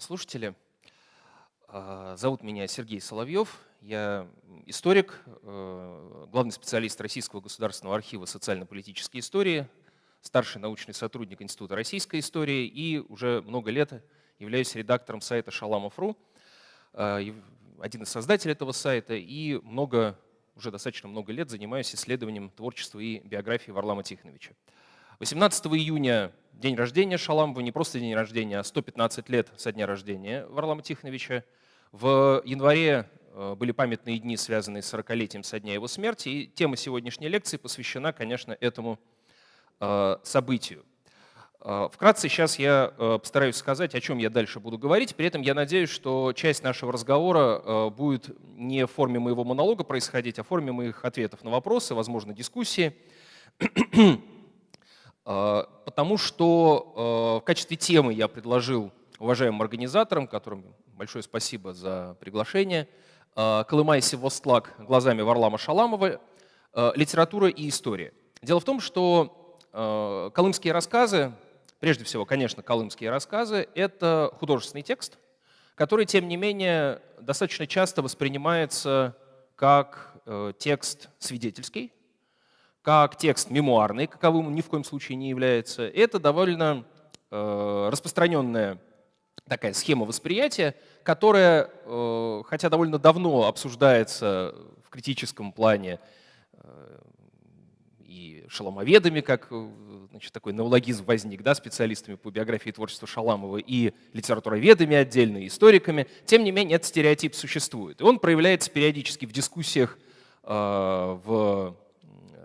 слушатели. А, зовут меня Сергей Соловьев. Я историк, э, главный специалист Российского государственного архива социально-политической истории, старший научный сотрудник Института российской истории и уже много лет являюсь редактором сайта Шаламов.ру, а, один из создателей этого сайта и много, уже достаточно много лет занимаюсь исследованием творчества и биографии Варлама Тихоновича. 18 июня день рождения Шаламова, не просто день рождения, а 115 лет со дня рождения Варлама Тихоновича. В январе э, были памятные дни, связанные с 40-летием со дня его смерти, и тема сегодняшней лекции посвящена, конечно, этому э, событию. Э, вкратце сейчас я постараюсь сказать, о чем я дальше буду говорить. При этом я надеюсь, что часть нашего разговора будет не в форме моего монолога происходить, а в форме моих ответов на вопросы, возможно, дискуссии. А, потому что а, в качестве темы я предложил уважаемым организаторам, которым большое спасибо за приглашение, а, «Колымай Севостлак глазами Варлама Шаламова. Литература и история». Дело в том, что колымские рассказы, прежде всего, конечно, колымские рассказы, это художественный текст, который, тем не менее, достаточно часто воспринимается как э, текст свидетельский, как текст мемуарный, каковым он ни в коем случае не является. Это довольно э, распространенная такая схема восприятия, которая, э, хотя довольно давно обсуждается в критическом плане э, и шаломоведами, как значит, такой неологизм возник, да, специалистами по биографии и творчеству Шаламова, и литературоведами отдельно, и историками, тем не менее этот стереотип существует. И он проявляется периодически в дискуссиях в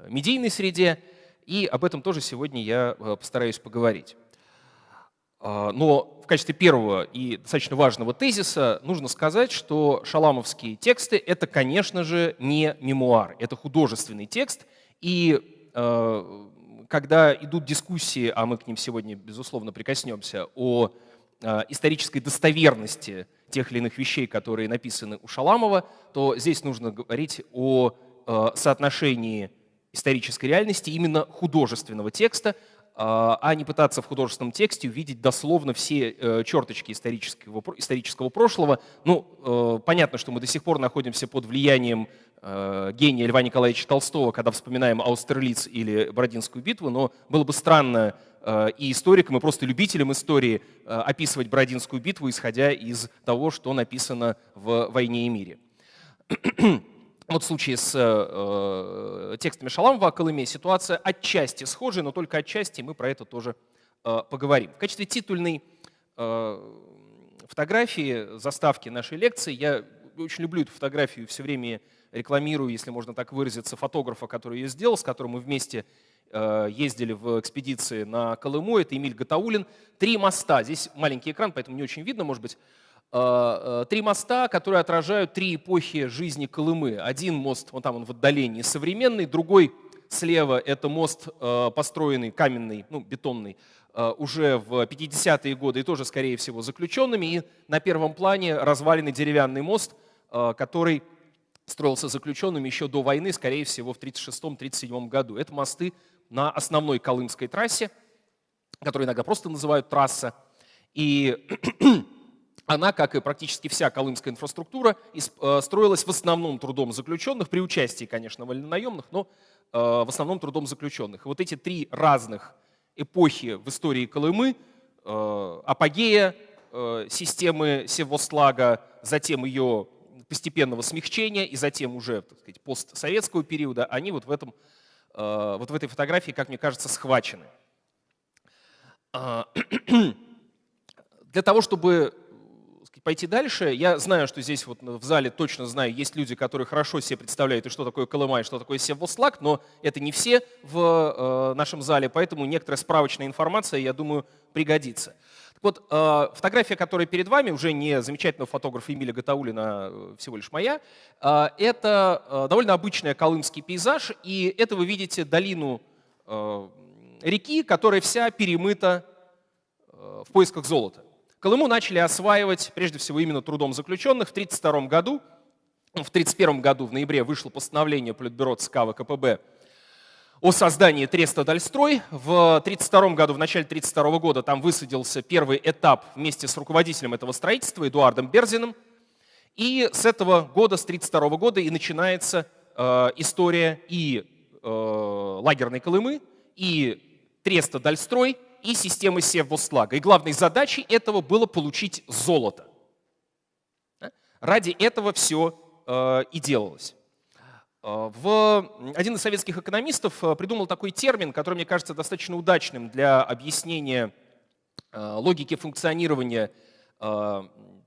медийной среде, и об этом тоже сегодня я э, постараюсь поговорить. А, но в качестве первого и достаточно важного тезиса нужно сказать, что шаламовские тексты — это, конечно же, не мемуар, это художественный текст, и э, когда идут дискуссии, а мы к ним сегодня, безусловно, прикоснемся, о э, исторической достоверности тех или иных вещей, которые написаны у Шаламова, то здесь нужно говорить о соотношении исторической реальности, именно художественного текста, а, а не пытаться в художественном тексте увидеть дословно все э, черточки исторического, исторического прошлого. Ну, э, понятно, что мы до сих пор находимся под влиянием э, гения Льва Николаевича Толстого, когда вспоминаем Аустерлиц или Бородинскую битву, но было бы странно и историкам, и просто любителям истории описывать Бородинскую битву, исходя из того, что написано в «Войне и мире». Вот в случае с э, текстами Шаламова о Колыме ситуация отчасти схожая, но только отчасти мы про это тоже э, поговорим. В качестве титульной э, фотографии, заставки нашей лекции, я очень люблю эту фотографию, все время рекламирую, если можно так выразиться, фотографа, который ее сделал, с которым мы вместе э, ездили в экспедиции на Колыму, это Эмиль Гатаулин. Три моста, здесь маленький экран, поэтому не очень видно, может быть, Э, э, три моста, которые отражают три эпохи жизни Колымы. Один мост, вот там он в отдалении, современный, другой слева – это мост, э, построенный каменный, ну, бетонный, уже в 50-е годы и тоже, скорее всего, заключенными. И на первом плане разваленный деревянный мост, который строился заключенными еще до войны, скорее всего, в 1936-1937 году. Это мосты на основной Колымской трассе, которую иногда просто называют трасса. И она, как и практически вся колымская инфраструктура, э, строилась в основном трудом заключенных, при участии, конечно, вольнонаемных, но э, в основном трудом заключенных. Вот эти три разных эпохи в истории Колымы, э, апогея системы Севостлага, затем ее постепенного смягчения и затем уже так сказать, постсоветского периода, они вот в, этом, вот в этой фотографии, как мне кажется, схвачены. Для того, чтобы пойти дальше. Я знаю, что здесь вот в зале точно знаю, есть люди, которые хорошо себе представляют, и что такое Колыма, и что такое Севослак, но это не все в э, нашем зале, поэтому некоторая справочная информация, я думаю, пригодится. Вот, э, фотография, которая перед вами, уже не замечательного фотографа Эмиля Гатаулина, э, всего лишь моя, э, это э, довольно обычный колымский пейзаж, и это вы видите долину э, реки, которая вся перемыта э, в поисках золота. Колыму начали осваивать прежде всего именно трудом заключенных. В 1932 году, в 1931 году в ноябре вышло постановление Политбюро ЦК ВКПБ о создании Треста Дальстрой. В 1932 году, в начале 1932 года там высадился первый этап вместе с руководителем этого строительства Эдуардом Берзиным. И с этого года, с 1932 года и начинается э, история и э, лагерной Колымы, и Треста Дальстрой, и системы Севбостлага. И главной задачей этого было получить золото. Ради этого все э, и делалось. Э, в... Один из советских экономистов э, придумал такой термин, который, мне кажется, достаточно удачным для объяснения логики функционирования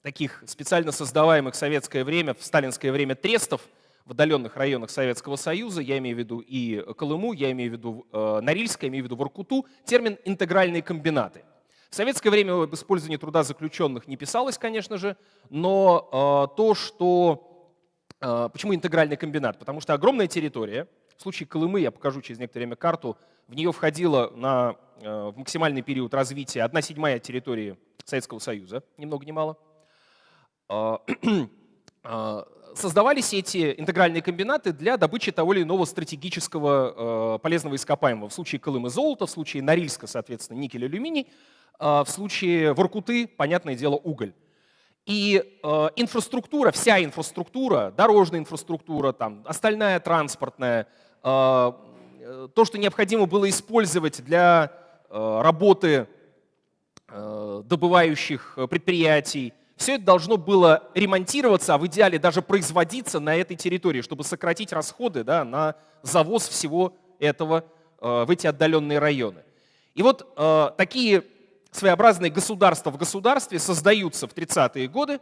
таких специально создаваемых в советское время, в сталинское время трестов в отдаленных районах Советского Союза, я имею в виду и Колыму, я имею в виду Норильск, я имею в виду Воркуту, термин «интегральные комбинаты». В советское время об использовании труда заключенных не писалось, конечно же, но то, что почему интегральный комбинат? Потому что огромная территория, в случае Колымы, я покажу через некоторое время карту, в нее входила на, э, в максимальный период развития 1 седьмая территории Советского Союза, ни много ни мало. А, а, создавались эти интегральные комбинаты для добычи того или иного стратегического э, полезного ископаемого. В случае Колымы золото, в случае Норильска, соответственно, никель, алюминий, в случае Воркуты, понятное дело, уголь. И э, инфраструктура, вся инфраструктура, дорожная инфраструктура, там, остальная транспортная, э, э, то, что необходимо было использовать для э, работы э, добывающих предприятий, все это должно было ремонтироваться, а в идеале даже производиться на этой территории, чтобы сократить расходы да, на завоз всего этого э, в эти отдаленные районы. И вот э, такие своеобразные государства в государстве создаются в 30-е годы,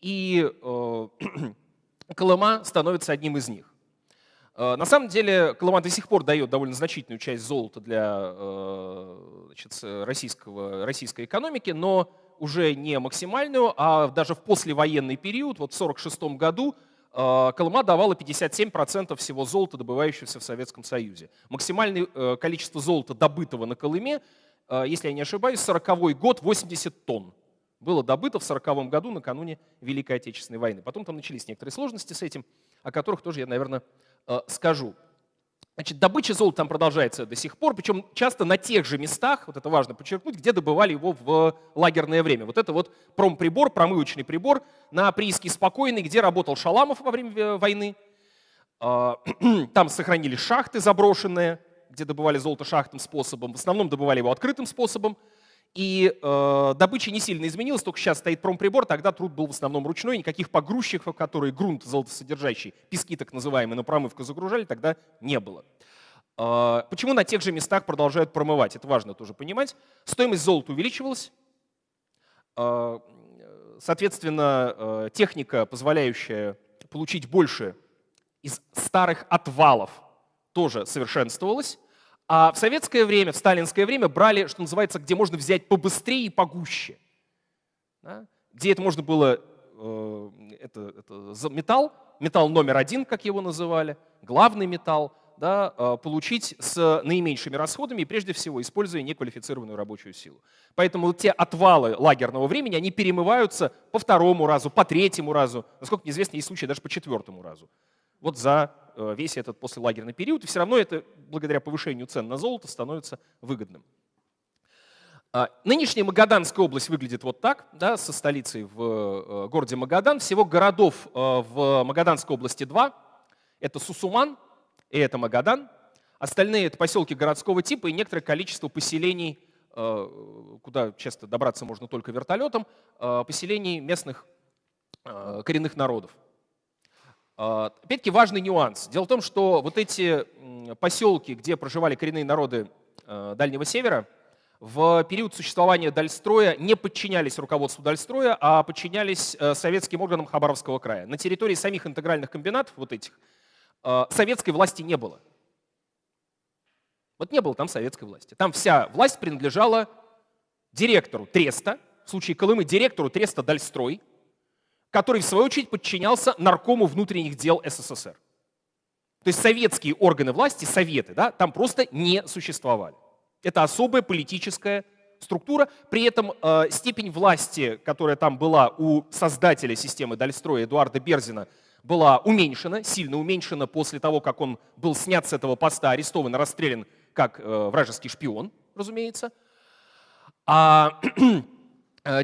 и э, Колыма становится одним из них. Э, на самом деле Колыма до сих пор дает довольно значительную часть золота для э, значит, российского, российской экономики, но уже не максимальную, а даже в послевоенный период, вот в 1946 году, Колыма давала 57% всего золота, добывающегося в Советском Союзе. Максимальное количество золота, добытого на Колыме, Э, если я не ошибаюсь, 40 год 80 тонн было добыто в 40 году накануне Великой Отечественной войны. Потом там начались некоторые сложности с этим, о которых тоже я, наверное, э, скажу. Значит, добыча золота там продолжается до сих пор, причем часто на тех же местах, вот это важно подчеркнуть, где добывали его в лагерное время. Вот это вот промприбор, промывочный прибор на прииске Спокойный, где работал Шаламов во время э, войны. Там сохранились шахты заброшенные, где добывали золото шахтным способом, в основном добывали его открытым способом. И э, добыча не сильно изменилась, только сейчас стоит промприбор, тогда труд был в основном ручной, никаких погрузчиков, которые грунт золотосодержащий, пески так называемые, на промывку загружали, тогда не было. Э, почему на тех же местах продолжают промывать? Это важно тоже понимать. Стоимость золота увеличивалась, э, соответственно, э, техника, позволяющая получить больше из старых отвалов тоже совершенствовалось. А в советское время, в сталинское время брали, что называется, где можно взять побыстрее и погуще. Да? Где это можно было, э, это, это металл, металл номер один, как его называли, главный металл, да, э, получить с наименьшими расходами и прежде всего используя неквалифицированную рабочую силу. Поэтому те отвалы лагерного времени, они перемываются по второму разу, по третьему разу, насколько мне известно, есть случаи даже по четвертому разу. Вот за Э, весь этот послелагерный период, и все равно это, благодаря повышению цен на золото, становится выгодным. А, нынешняя Магаданская область выглядит вот так, да, со столицей в э, городе Магадан. Всего городов э, в Магаданской области два. Это Сусуман и это Магадан. Остальные это поселки городского типа и некоторое количество поселений, куда часто добраться можно только вертолетом, поселений местных коренных народов. А, опять-таки важный нюанс. Дело в том, что вот эти поселки, где проживали коренные народы э, Дальнего Севера, в период существования Дальстроя не подчинялись руководству Дальстроя, а подчинялись э, советским органам Хабаровского края. На территории самих интегральных комбинатов, вот этих, э, советской власти не было. Вот не было там советской власти. Там вся власть принадлежала директору Треста, в случае Колымы директору Треста Дальстрой, который в свою очередь подчинялся наркому внутренних дел СССР. То есть советские органы власти, советы, да, там просто не существовали. Это особая политическая структура. При этом э, степень власти, которая там была у создателя системы Дальстроя Эдуарда Берзина, была уменьшена, сильно уменьшена после того, как он был снят с этого поста, арестован, расстрелян как э, вражеский шпион, разумеется. А,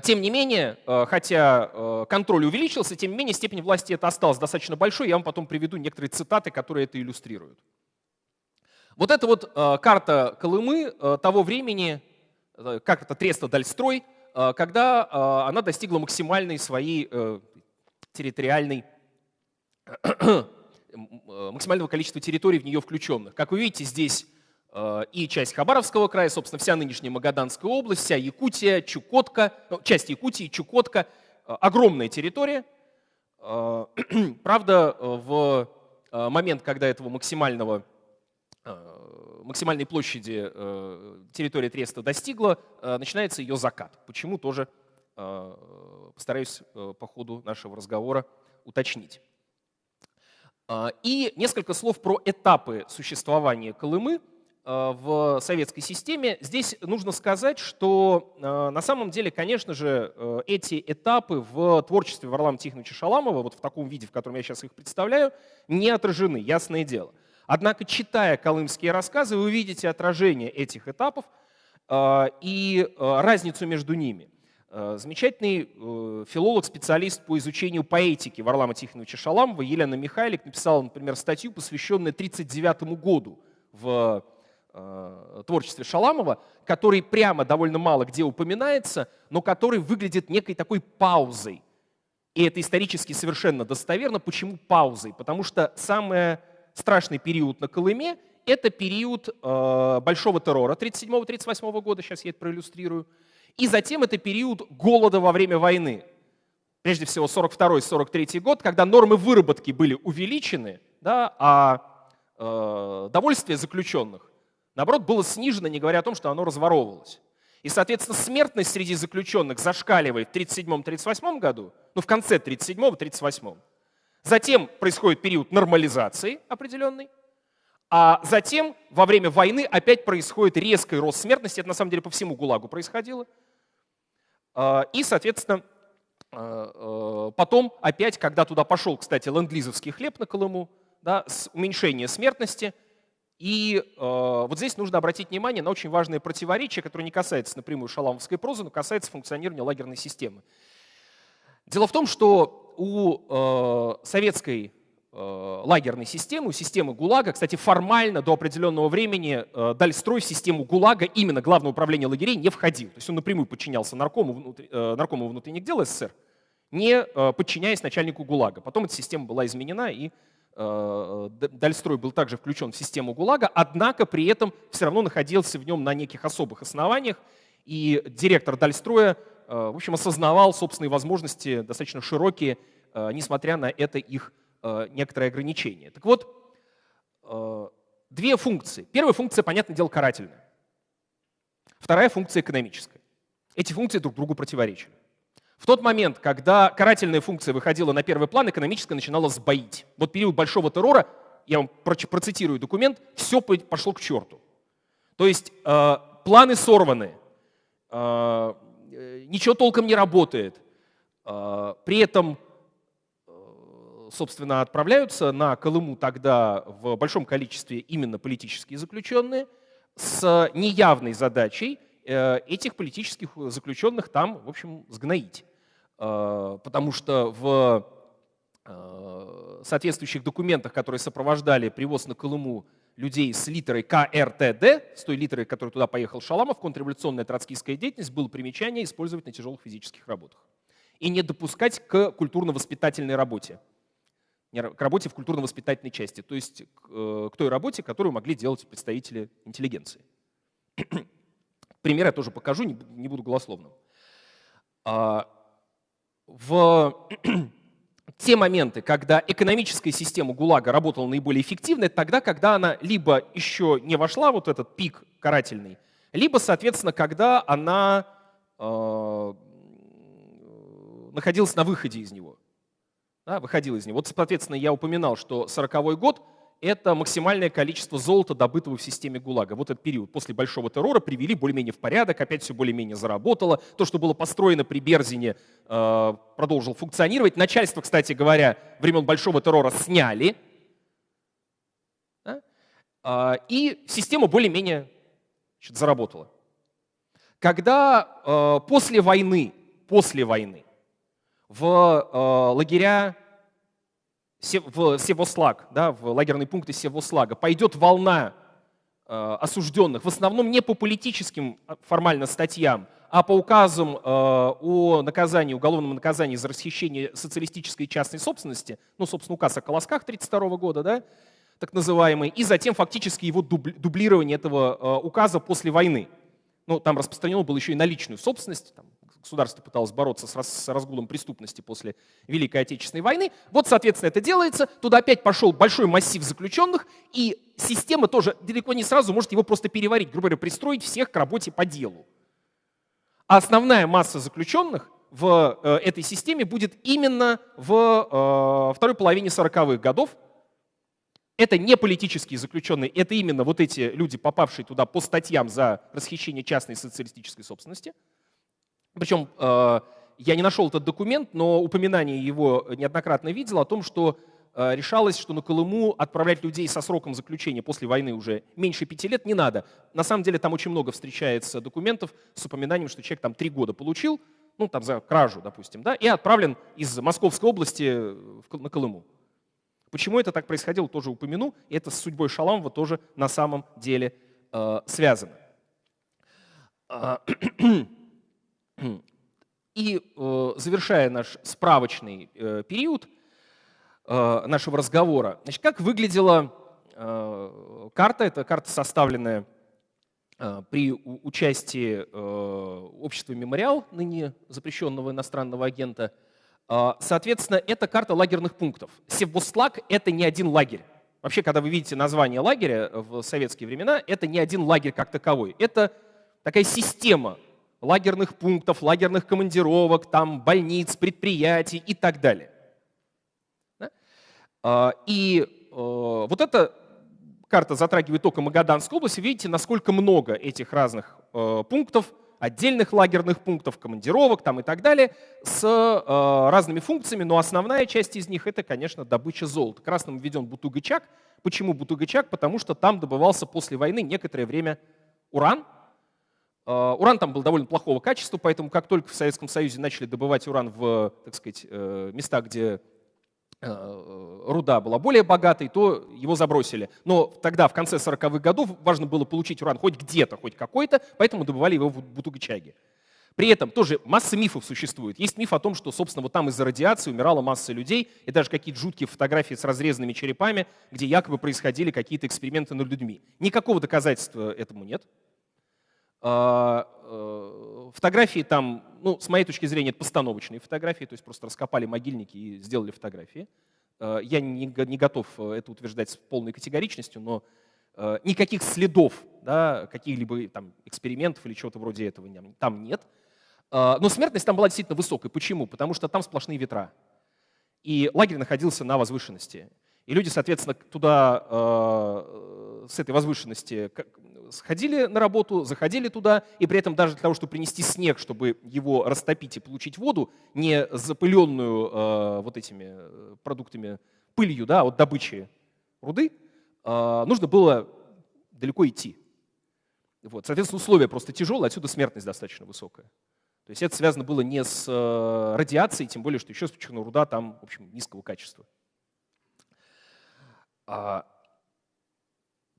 тем не менее, э, хотя контроль увеличился, тем не менее степень власти это осталась достаточно большой. Я вам потом приведу некоторые цитаты, которые это иллюстрируют. Вот это вот карта Колымы того времени, как это Треста Дальстрой, когда она достигла максимальной своей территориальной максимального количества территорий в нее включенных. Как вы видите, здесь э, и часть Хабаровского края, собственно, вся нынешняя Магаданская область, вся Якутия, Чукотка, ну, часть Якутии, Чукотка, э, огромная территория. Э, правда, в момент, когда этого максимального, максимальной площади территория Треста достигла, начинается ее закат. Почему тоже постараюсь по ходу нашего разговора уточнить. И несколько слов про этапы существования Колымы в советской системе. Здесь нужно сказать, что а, на самом деле, конечно же, э, эти этапы в творчестве Варлама Тихоновича Шаламова, вот в таком виде, в котором я сейчас их представляю, не отражены, ясное дело. Однако, читая колымские рассказы, вы увидите отражение этих этапов и разницу между ними. Э, замечательный э, филолог, специалист по изучению поэтики Варлама Тихоновича Шаламова Елена Михайлик написала, например, статью, посвященную 1939 году в э, творчестве Шаламова, который прямо довольно мало где упоминается, но который выглядит некой такой паузой. И это исторически совершенно достоверно. Почему паузой? Потому что самый страшный период на Колыме – это период большого террора 1937-1938 года, сейчас я это проиллюстрирую, и затем это период голода во время войны. Прежде всего 42-43 год, когда нормы выработки были увеличены, да, а э, довольствие заключенных, наоборот, было снижено, не говоря о том, что оно разворовывалось. И, соответственно, смертность среди заключенных зашкаливает в 1937-1938 году, ну, в конце 1937-1938. Затем происходит период нормализации определенной, а затем во время войны опять происходит резкий рост смертности. Это на самом деле по всему ГУЛАГу происходило. А, и, соответственно, а, а, потом опять, когда туда пошел, кстати, ленд-лизовский хлеб на Колыму, да, уменьшение смертности. И вот здесь нужно обратить внимание на очень важное противоречие, которое не касается напрямую шаламовской прозы, но касается функционирования лагерной системы. Дело в том, что у советской Э, лагерной системы, системы ГУЛАГа. Кстати, формально до определенного времени э, Дальстрой в систему ГУЛАГа, именно Главное управление лагерей, не входил. То есть он напрямую подчинялся наркому, э, наркому внутренних дел СССР, не подчиняясь начальнику ГУЛАГа. Потом эта система была изменена, и Дальстрой был также включен в систему ГУЛАГа, однако при этом все равно находился в нем на неких особых основаниях, и директор Дальстроя, в общем, осознавал собственные возможности достаточно широкие, несмотря на это их Э, некоторые ограничения. Так вот, э, две функции. Первая функция, понятное дело, карательная. Вторая функция экономическая. Эти функции друг другу противоречили. В тот момент, когда карательная функция выходила на первый план, экономическая начинала сбоить. Вот период большого террора, я вам процитирую документ, все пошло к черту. То есть э, планы сорваны, э, ничего толком не работает. Э, при этом собственно, отправляются на Колыму тогда в большом количестве именно политические заключенные с неявной задачей э, этих политических заключенных там, в общем, сгноить. Э, потому что в э, соответствующих документах, которые сопровождали привоз на Колыму людей с литерой КРТД, с той литерой, которой туда поехал Шаламов, контрреволюционная троцкистская деятельность, было примечание использовать на тяжелых физических работах и не допускать к культурно-воспитательной работе к работе в культурно-воспитательной части, то есть э, к той работе, которую могли делать представители интеллигенции. Пример я тоже покажу, не, не буду голословным. А, в те моменты, когда экономическая система ГУЛАГа работала наиболее эффективно, это тогда, когда она либо еще не вошла вот этот пик карательный, либо, соответственно, когда она э, находилась на выходе из него да, выходил из него. Вот, соответственно, я упоминал, что 40 год это максимальное количество золота, добытого в системе ГУЛАГа. Вот этот период после Большого террора привели более-менее в порядок, опять все более-менее заработало. То, что было построено при Берзине, э, продолжило функционировать. Начальство, кстати говоря, времен Большого террора сняли. Э, и система более-менее заработала. Когда э, после войны, после войны в э, лагеря в Севослаг, да, в лагерные пункты Севослага, пойдет волна э, осужденных, в основном не по политическим а, формально статьям, а по указам э, о наказании, уголовном наказании за расхищение социалистической частной собственности, ну, собственно, указ о колосках 1932 года, да, так называемый, и затем фактически его дублирование этого э, указа после войны. Ну, там распространено было еще и на личную собственность, там, государство пыталось бороться с, разгулом преступности после Великой Отечественной войны. Вот, соответственно, это делается. Туда опять пошел большой массив заключенных, и система тоже далеко не сразу может его просто переварить, грубо говоря, пристроить всех к работе по делу. А основная масса заключенных в э, этой системе будет именно в э, второй половине 40-х годов. Это не политические заключенные, это именно вот эти люди, попавшие туда по статьям за расхищение частной социалистической собственности – причем э, я не нашел этот документ, но упоминание его неоднократно видел о том, что э, решалось, что на Колыму отправлять людей со сроком заключения после войны уже меньше пяти лет не надо. На самом деле там очень много встречается документов с упоминанием, что человек там три года получил, ну там за кражу, допустим, да, и отправлен из Московской области на Колыму. Почему это так происходило, тоже упомяну. Это с судьбой Шаламова тоже на самом деле э, связано. И э, завершая наш справочный э, период э, нашего разговора, значит, как выглядела карта? Это карта, составленная при участии общества «Мемориал», ныне запрещенного иностранного агента. Соответственно, это карта лагерных пунктов. Севбуслаг — это не один лагерь. Вообще, когда вы видите название лагеря в советские времена, это не один лагерь как таковой. Это такая система лагерных пунктов, лагерных командировок, там, больниц, предприятий и так далее. Да? А, и э, вот эта карта затрагивает только Магаданскую область. Видите, насколько много этих разных э, пунктов, отдельных лагерных пунктов, командировок там и так далее, с э, разными функциями, но основная часть из них это, конечно, добыча золота. Красным введен Бутугачак. Почему Бутугачак? Потому что там добывался после войны некоторое время уран, уран там был довольно плохого качества, поэтому как только в Советском Союзе начали добывать уран в, так сказать, э, местах, где э, руда была более богатой, то его забросили. Но тогда, в конце 40-х годов, важно было получить уран хоть где-то, хоть какой-то, поэтому добывали его в Бутугачаге. При этом тоже масса мифов существует. Есть миф о том, что, собственно, вот там из-за радиации умирала масса людей, и даже какие-то жуткие фотографии с разрезанными черепами, где якобы происходили какие-то эксперименты над людьми. Никакого доказательства этому нет. А, э, фотографии там, ну, с моей точки зрения, это постановочные фотографии, то есть просто раскопали могильники и сделали фотографии. Э, я не, не готов э, это утверждать с полной категоричностью, но никаких следов да, каких-либо там, экспериментов или чего-то вроде этого там нет. Но смертность там была действительно высокой. Почему? Потому что там сплошные ветра. И лагерь находился на возвышенности. И люди, соответственно, туда с этой возвышенности сходили на работу, заходили туда, и при этом даже для того, чтобы принести снег, чтобы его растопить и получить воду, не запыленную э, вот этими э, продуктами, пылью да, от добычи руды, э, нужно было далеко идти. Вот. Соответственно, условия просто тяжелые, отсюда смертность достаточно высокая. То есть это связано было не с э, радиацией, тем более, что еще руда там, в общем, низкого качества.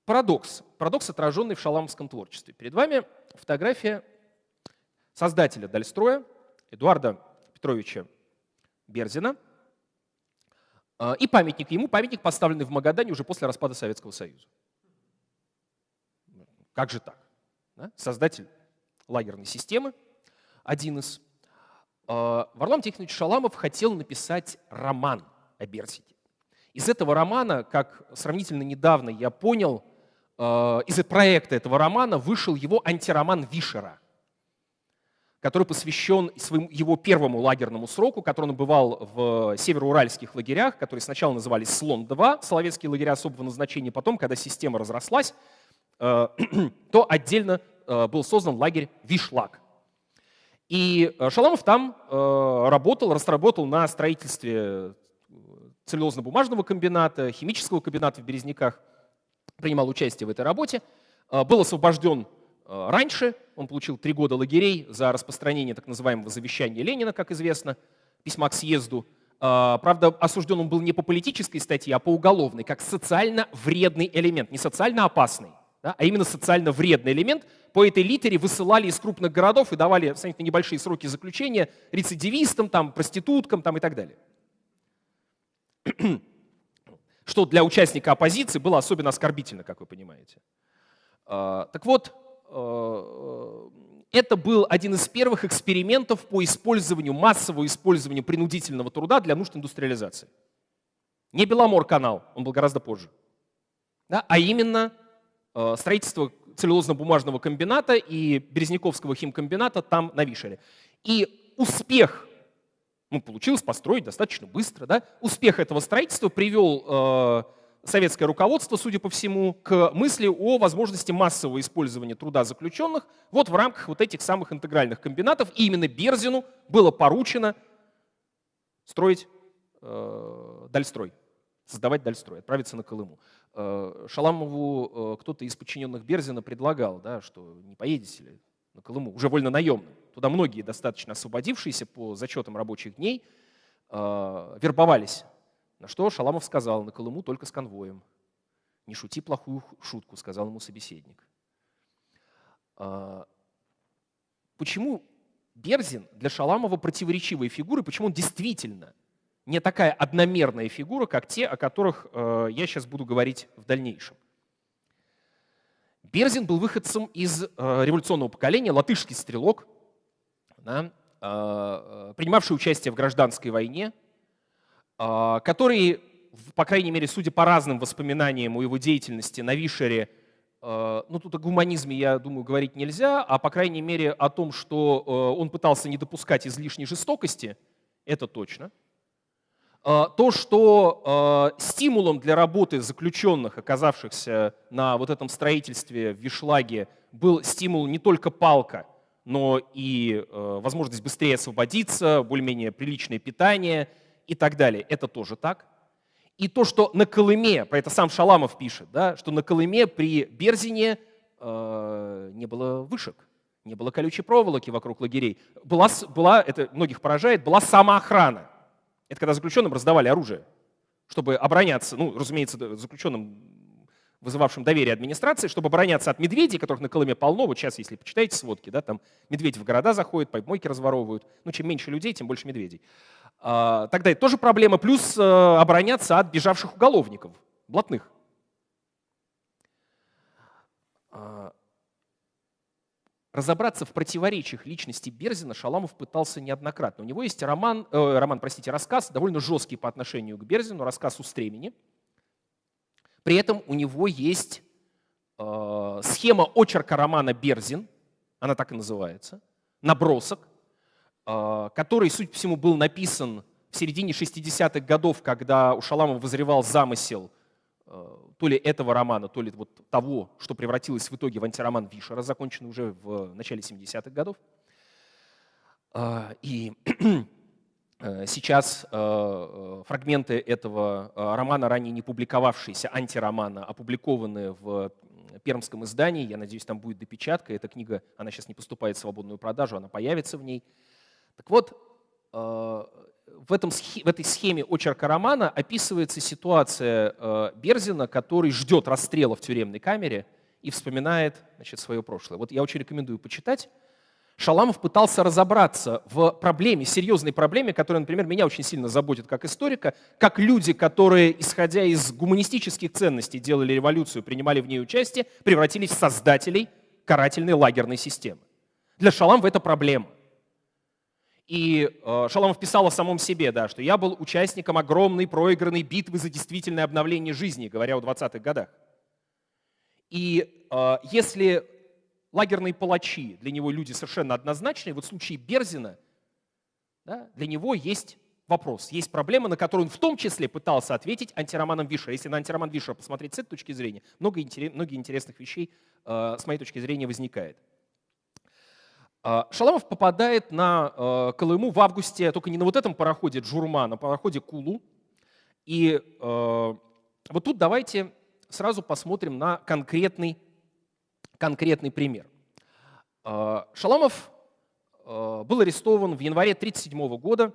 Парадокс. Парадокс, отраженный в шаламовском творчестве. Перед вами фотография создателя Дальстроя, Эдуарда Петровича Берзина. А, и памятник ему, памятник, поставленный в Магадане уже после распада Советского Союза. Как же так? Создатель лагерной системы, один из. А, Варлам Тихонович Шаламов хотел написать роман о Берзине. Из этого романа, как сравнительно недавно я понял, из проекта этого романа вышел его антироман Вишера. который посвящен своему, его первому лагерному сроку, который он бывал в североуральских лагерях, которые сначала назывались «Слон-2», соловецкие лагеря особого назначения, потом, когда система разрослась, э, то отдельно э, был создан лагерь «Вишлак». И э, Шаламов там работал, разработал на строительстве целлюлозно-бумажного комбината, химического комбината в Березняках, принимал участие в этой работе, был освобожден Э, раньше. Он получил три года лагерей за распространение так называемого завещания Ленина, как известно, письма к съезду. Э, правда, осужден он был не по политической статье, а по уголовной, как социально вредный элемент. Не социально опасный, да, а именно социально вредный элемент. По этой литере высылали из крупных городов и давали сравнительно небольшие сроки заключения рецидивистам, там, проституткам там, и так далее. Что для участника оппозиции было особенно оскорбительно, как вы понимаете. Э, так вот, Э, это был один из первых экспериментов по использованию, массовому использованию принудительного труда для нужд индустриализации. Не Беломор-канал, он был гораздо позже, да, а именно строительство целлюлозно-бумажного комбината и Березняковского химкомбината там на Вишере. И успех, ну, получилось построить достаточно быстро, да, успех этого строительства привел э, советское руководство, судя по всему, к мысли о возможности массового использования труда заключенных вот в рамках вот этих самых интегральных комбинатов. И именно Берзину было поручено строить э, Дальстрой, создавать Дальстрой, отправиться на Колыму. Э, Шаламову э, кто-то из подчиненных Берзина предлагал, да, что не поедете ли на Колыму, уже вольно наемным. Туда многие, достаточно освободившиеся по зачетам рабочих дней, э, вербовались на что Шаламов сказал, на Колыму только с конвоем. Не шути плохую шутку, сказал ему собеседник. А, почему Берзин для Шаламова противоречивая фигура, почему он действительно не такая одномерная фигура, как те, о которых э, я сейчас буду говорить в дальнейшем. Берзин был выходцем из э, революционного поколения, латышский стрелок, да, э, принимавший участие в гражданской войне, а, который, по крайней мере, судя по разным воспоминаниям о его деятельности на Вишере, а, ну тут о гуманизме, я думаю, говорить нельзя, а по крайней мере о том, что а, он пытался не допускать излишней жестокости, это точно. То, что стимулом для работы заключенных, оказавшихся на вот этом строительстве в Вишлаге, был стимул не только палка, но и возможность быстрее освободиться, более-менее приличное питание – и так далее. Это тоже так. И то, что на Колыме, про это сам Шаламов пишет, да, что на Колыме при Берзине э, не было вышек, не было колючей проволоки вокруг лагерей. Была, была, это многих поражает, была самоохрана. Это когда заключенным раздавали оружие, чтобы обороняться, ну, разумеется, заключенным, вызывавшим доверие администрации, чтобы обороняться от медведей, которых на Колыме полно. Вот сейчас, если почитаете сводки, да, там медведи в города заходят, помойки разворовывают. Ну, чем меньше людей, тем больше медведей. А, тогда это тоже проблема, плюс э, обороняться от бежавших уголовников, блатных. Разобраться в противоречиях личности Берзина Шаламов пытался неоднократно. У него есть роман, э, роман, простите, рассказ, довольно жесткий по отношению к Берзину, рассказ «Устремени». При этом у него есть э, схема очерка романа «Берзин», она так и называется, набросок, а, который, судя по всему, был написан в середине 60-х годов, когда у Шаламова возревал замысел то ли этого романа, то ли вот того, что превратилось в итоге в антироман Вишера, законченный уже в начале 70-х годов. А, и сейчас фрагменты этого романа, ранее не публиковавшиеся, антиромана, опубликованы в пермском издании. Я надеюсь, там будет допечатка. Эта книга, она сейчас не поступает в свободную продажу, она появится в ней. Так вот, э, в, этом, в этой схеме очерка романа описывается ситуация э, Берзина, который ждет расстрела в тюремной камере и вспоминает значит, свое прошлое. Вот я очень рекомендую почитать. Шаламов пытался разобраться в проблеме, серьезной проблеме, которая, например, меня очень сильно заботит как историка, как люди, которые, исходя из гуманистических ценностей, делали революцию, принимали в ней участие, превратились в создателей карательной лагерной системы. Для Шаламова это проблема. И э, Шаламов писал о самом себе, да, что я был участником огромной проигранной битвы за действительное обновление жизни, говоря о 20-х годах. И э, если лагерные палачи, для него люди совершенно однозначные. Вот в случае Берзина да, для него есть вопрос, есть проблема, на которую он в том числе пытался ответить антироманом Вишера. Если на антироман Вишера посмотреть с этой точки зрения, много, многие интересных вещей э, с моей точки зрения возникает. Э, Шаламов попадает на э, Колыму в августе, только не на вот этом пароходе Джурма, а на пароходе Кулу. И вот тут давайте сразу посмотрим на конкретный, конкретный пример. Шаламов был арестован в январе 1937 года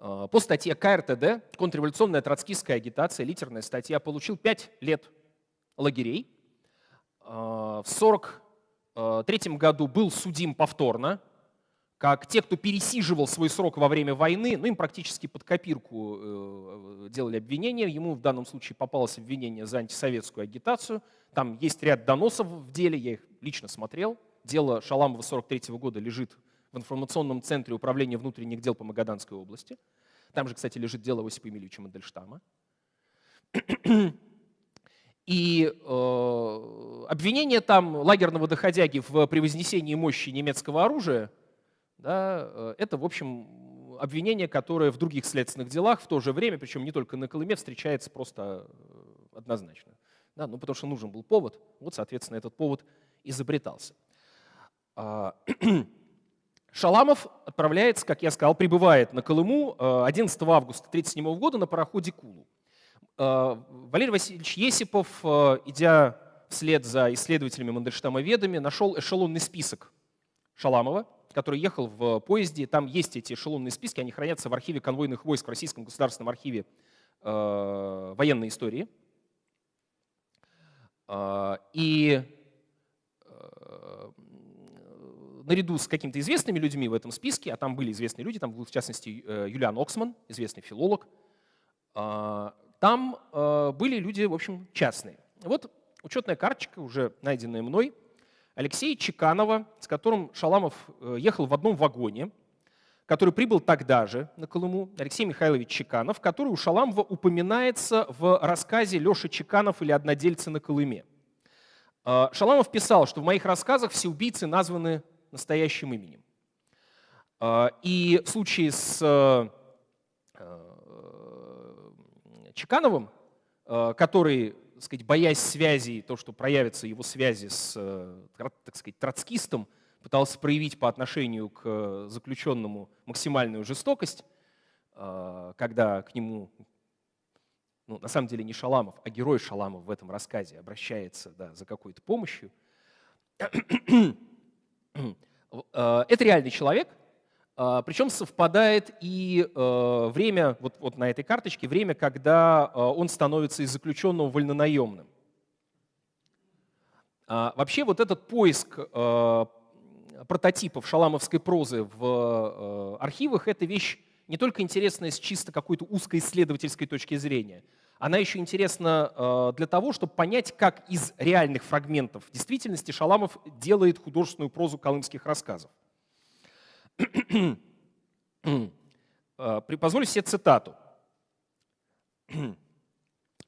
Э, по статье КРТД «Контрреволюционная троцкистская агитация», литерная статья, получил 5 лет лагерей. Э, в 1943 году был судим повторно, как те, кто пересиживал свой срок во время войны, ну им практически под копирку э, делали обвинения. Ему в данном случае попалось обвинение за антисоветскую агитацию. Там есть ряд доносов в деле, я их лично смотрел. Дело Шаламова 43 года лежит в информационном центре управления внутренних дел по Магаданской области. Там же, кстати, лежит дело Осипа Емельевича Мандельштама. И э, обвинение там лагерного доходяги в превознесении мощи немецкого оружия, да, э, это, в общем, обвинение, которое в других следственных делах в то же время, причем не только на Колыме, встречается просто э, однозначно. Да, ну, потому что нужен был повод, вот, соответственно, этот повод изобретался. А, Шаламов отправляется, как я сказал, прибывает на Колыму 11 э, августа 1937 года на пароходе Кулу. Э, Валерий Васильевич Есипов, э, идя вслед за исследователями Мандельштама-ведами, нашел эшелонный список Шаламова, который ехал в поезде. Там есть эти эшелонные списки, они хранятся в архиве конвойных войск в Российском государственном архиве военной истории. И наряду с какими-то известными людьми в этом списке, а там были известные люди, там был в частности э, Юлиан Оксман, известный филолог, там э, были люди, в общем, частные. Вот учетная карточка, уже найденная мной, Алексея Чеканова, с которым Шаламов э, ехал в одном вагоне, который прибыл тогда же на Колыму, Алексей Михайлович Чеканов, который у Шаламова упоминается в рассказе Леша Чеканов или «Однодельцы на Колыме». А, Шаламов писал, что в моих рассказах все убийцы названы настоящим именем. И в случае с э, э, Чекановым, э, который, так сказать, боясь связи, то, что проявятся его связи с, так сказать, троцкистом, пытался проявить по отношению к заключенному максимальную жестокость, когда к нему, ну, на самом деле не Шаламов, а герой Шаламов в этом рассказе обращается да, за какой-то помощью, Э, это реальный человек, э, причем совпадает и э, время, вот, вот на этой карточке, время, когда он становится из заключенного вольнонаемным. А, вообще вот этот поиск прототипов шаламовской прозы в архивах – это вещь не только интересная с чисто какой-то узкой исследовательской точки зрения, она еще интересна для того, чтобы понять, как из реальных фрагментов действительности Шаламов делает художественную прозу колымских рассказов. Э, позволю себе цитату.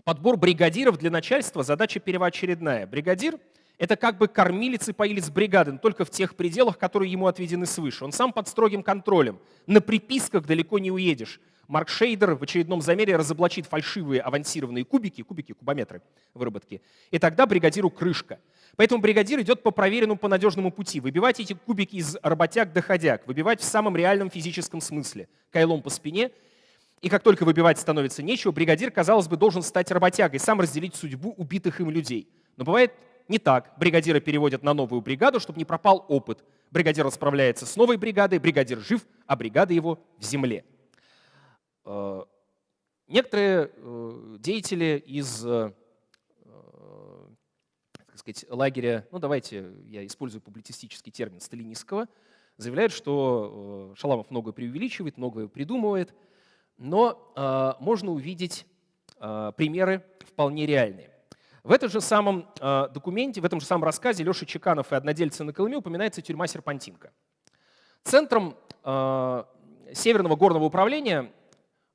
Подбор бригадиров для начальства – задача первоочередная. Бригадир – это как бы кормилец и поилец бригады, но только в тех пределах, которые ему отведены свыше. Он сам под строгим контролем. На приписках далеко не уедешь. Марк Шейдер в очередном замере разоблачит фальшивые авансированные кубики, кубики, кубометры выработки, и тогда бригадиру крышка. Поэтому бригадир идет по проверенному, по надежному пути. Выбивать эти кубики из работяг доходяг, выбивать в самом реальном физическом смысле, кайлом по спине. И как только выбивать становится нечего, бригадир, казалось бы, должен стать работягой, сам разделить судьбу убитых им людей. Но бывает не так. Бригадира переводят на новую бригаду, чтобы не пропал опыт. Бригадир расправляется с новой бригадой, бригадир жив, а бригада его в земле. Э, некоторые э, деятели из э, так сказать, лагеря, ну давайте я использую публицистический термин сталинистского, заявляют, что Шаламов многое преувеличивает, многое придумывает, но можно увидеть примеры вполне реальные. В этом же самом документе, в этом же самом рассказе Леша Чеканов и однодельцы на Колыме упоминается тюрьма Серпантинка. Центром Северного горного управления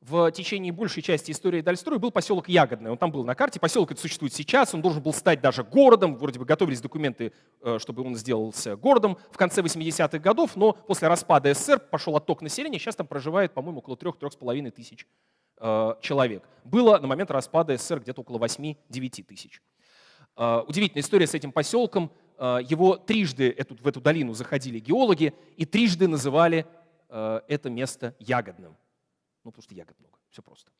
в течение большей части истории Дальстроя был поселок Ягодное. Он там был на карте. Поселок это существует сейчас. Он должен был стать даже городом. Вроде бы готовились документы, э, чтобы он сделался городом в конце 80-х годов. Но после распада СССР пошел отток населения. Сейчас там проживает, по-моему, около 3-3,5 тысяч э, человек. Было на момент распада СССР где-то около 8-9 тысяч. Э, удивительная история с этим поселком. Его трижды в эту долину заходили геологи и трижды называли это место ягодным. Ну, потому что ягод много. Все просто.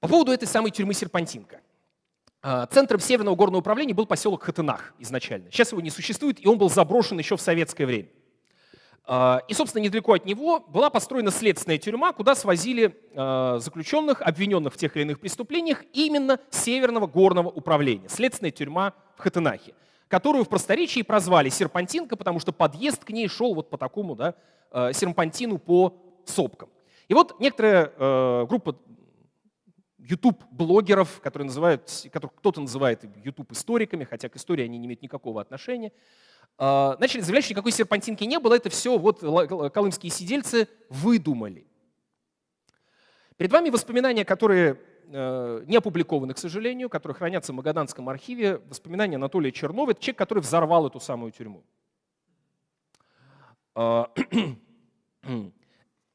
По поводу этой самой тюрьмы Серпантинка. А, центром Северного горного управления был поселок Хатынах изначально. Сейчас его не существует, и он был заброшен еще в советское время. А, и, собственно, недалеко от него была построена следственная тюрьма, куда свозили а, заключенных, обвиненных в тех или иных преступлениях, именно Северного горного управления. Следственная тюрьма в Хатынахе, которую в просторечии прозвали Серпантинка, потому что подъезд к ней шел вот по такому да, серпантину по сопкам. И вот некоторая э, группа YouTube-блогеров, которые называют, которых кто-то называет YouTube-историками, хотя к истории они не имеют никакого отношения, э, начали заявлять, что никакой серпантинки не было, это все вот колымские сидельцы выдумали. Перед вами воспоминания, которые э, не опубликованы, к сожалению, которые хранятся в Магаданском архиве, воспоминания Анатолия Чернова, это человек, который взорвал эту самую тюрьму.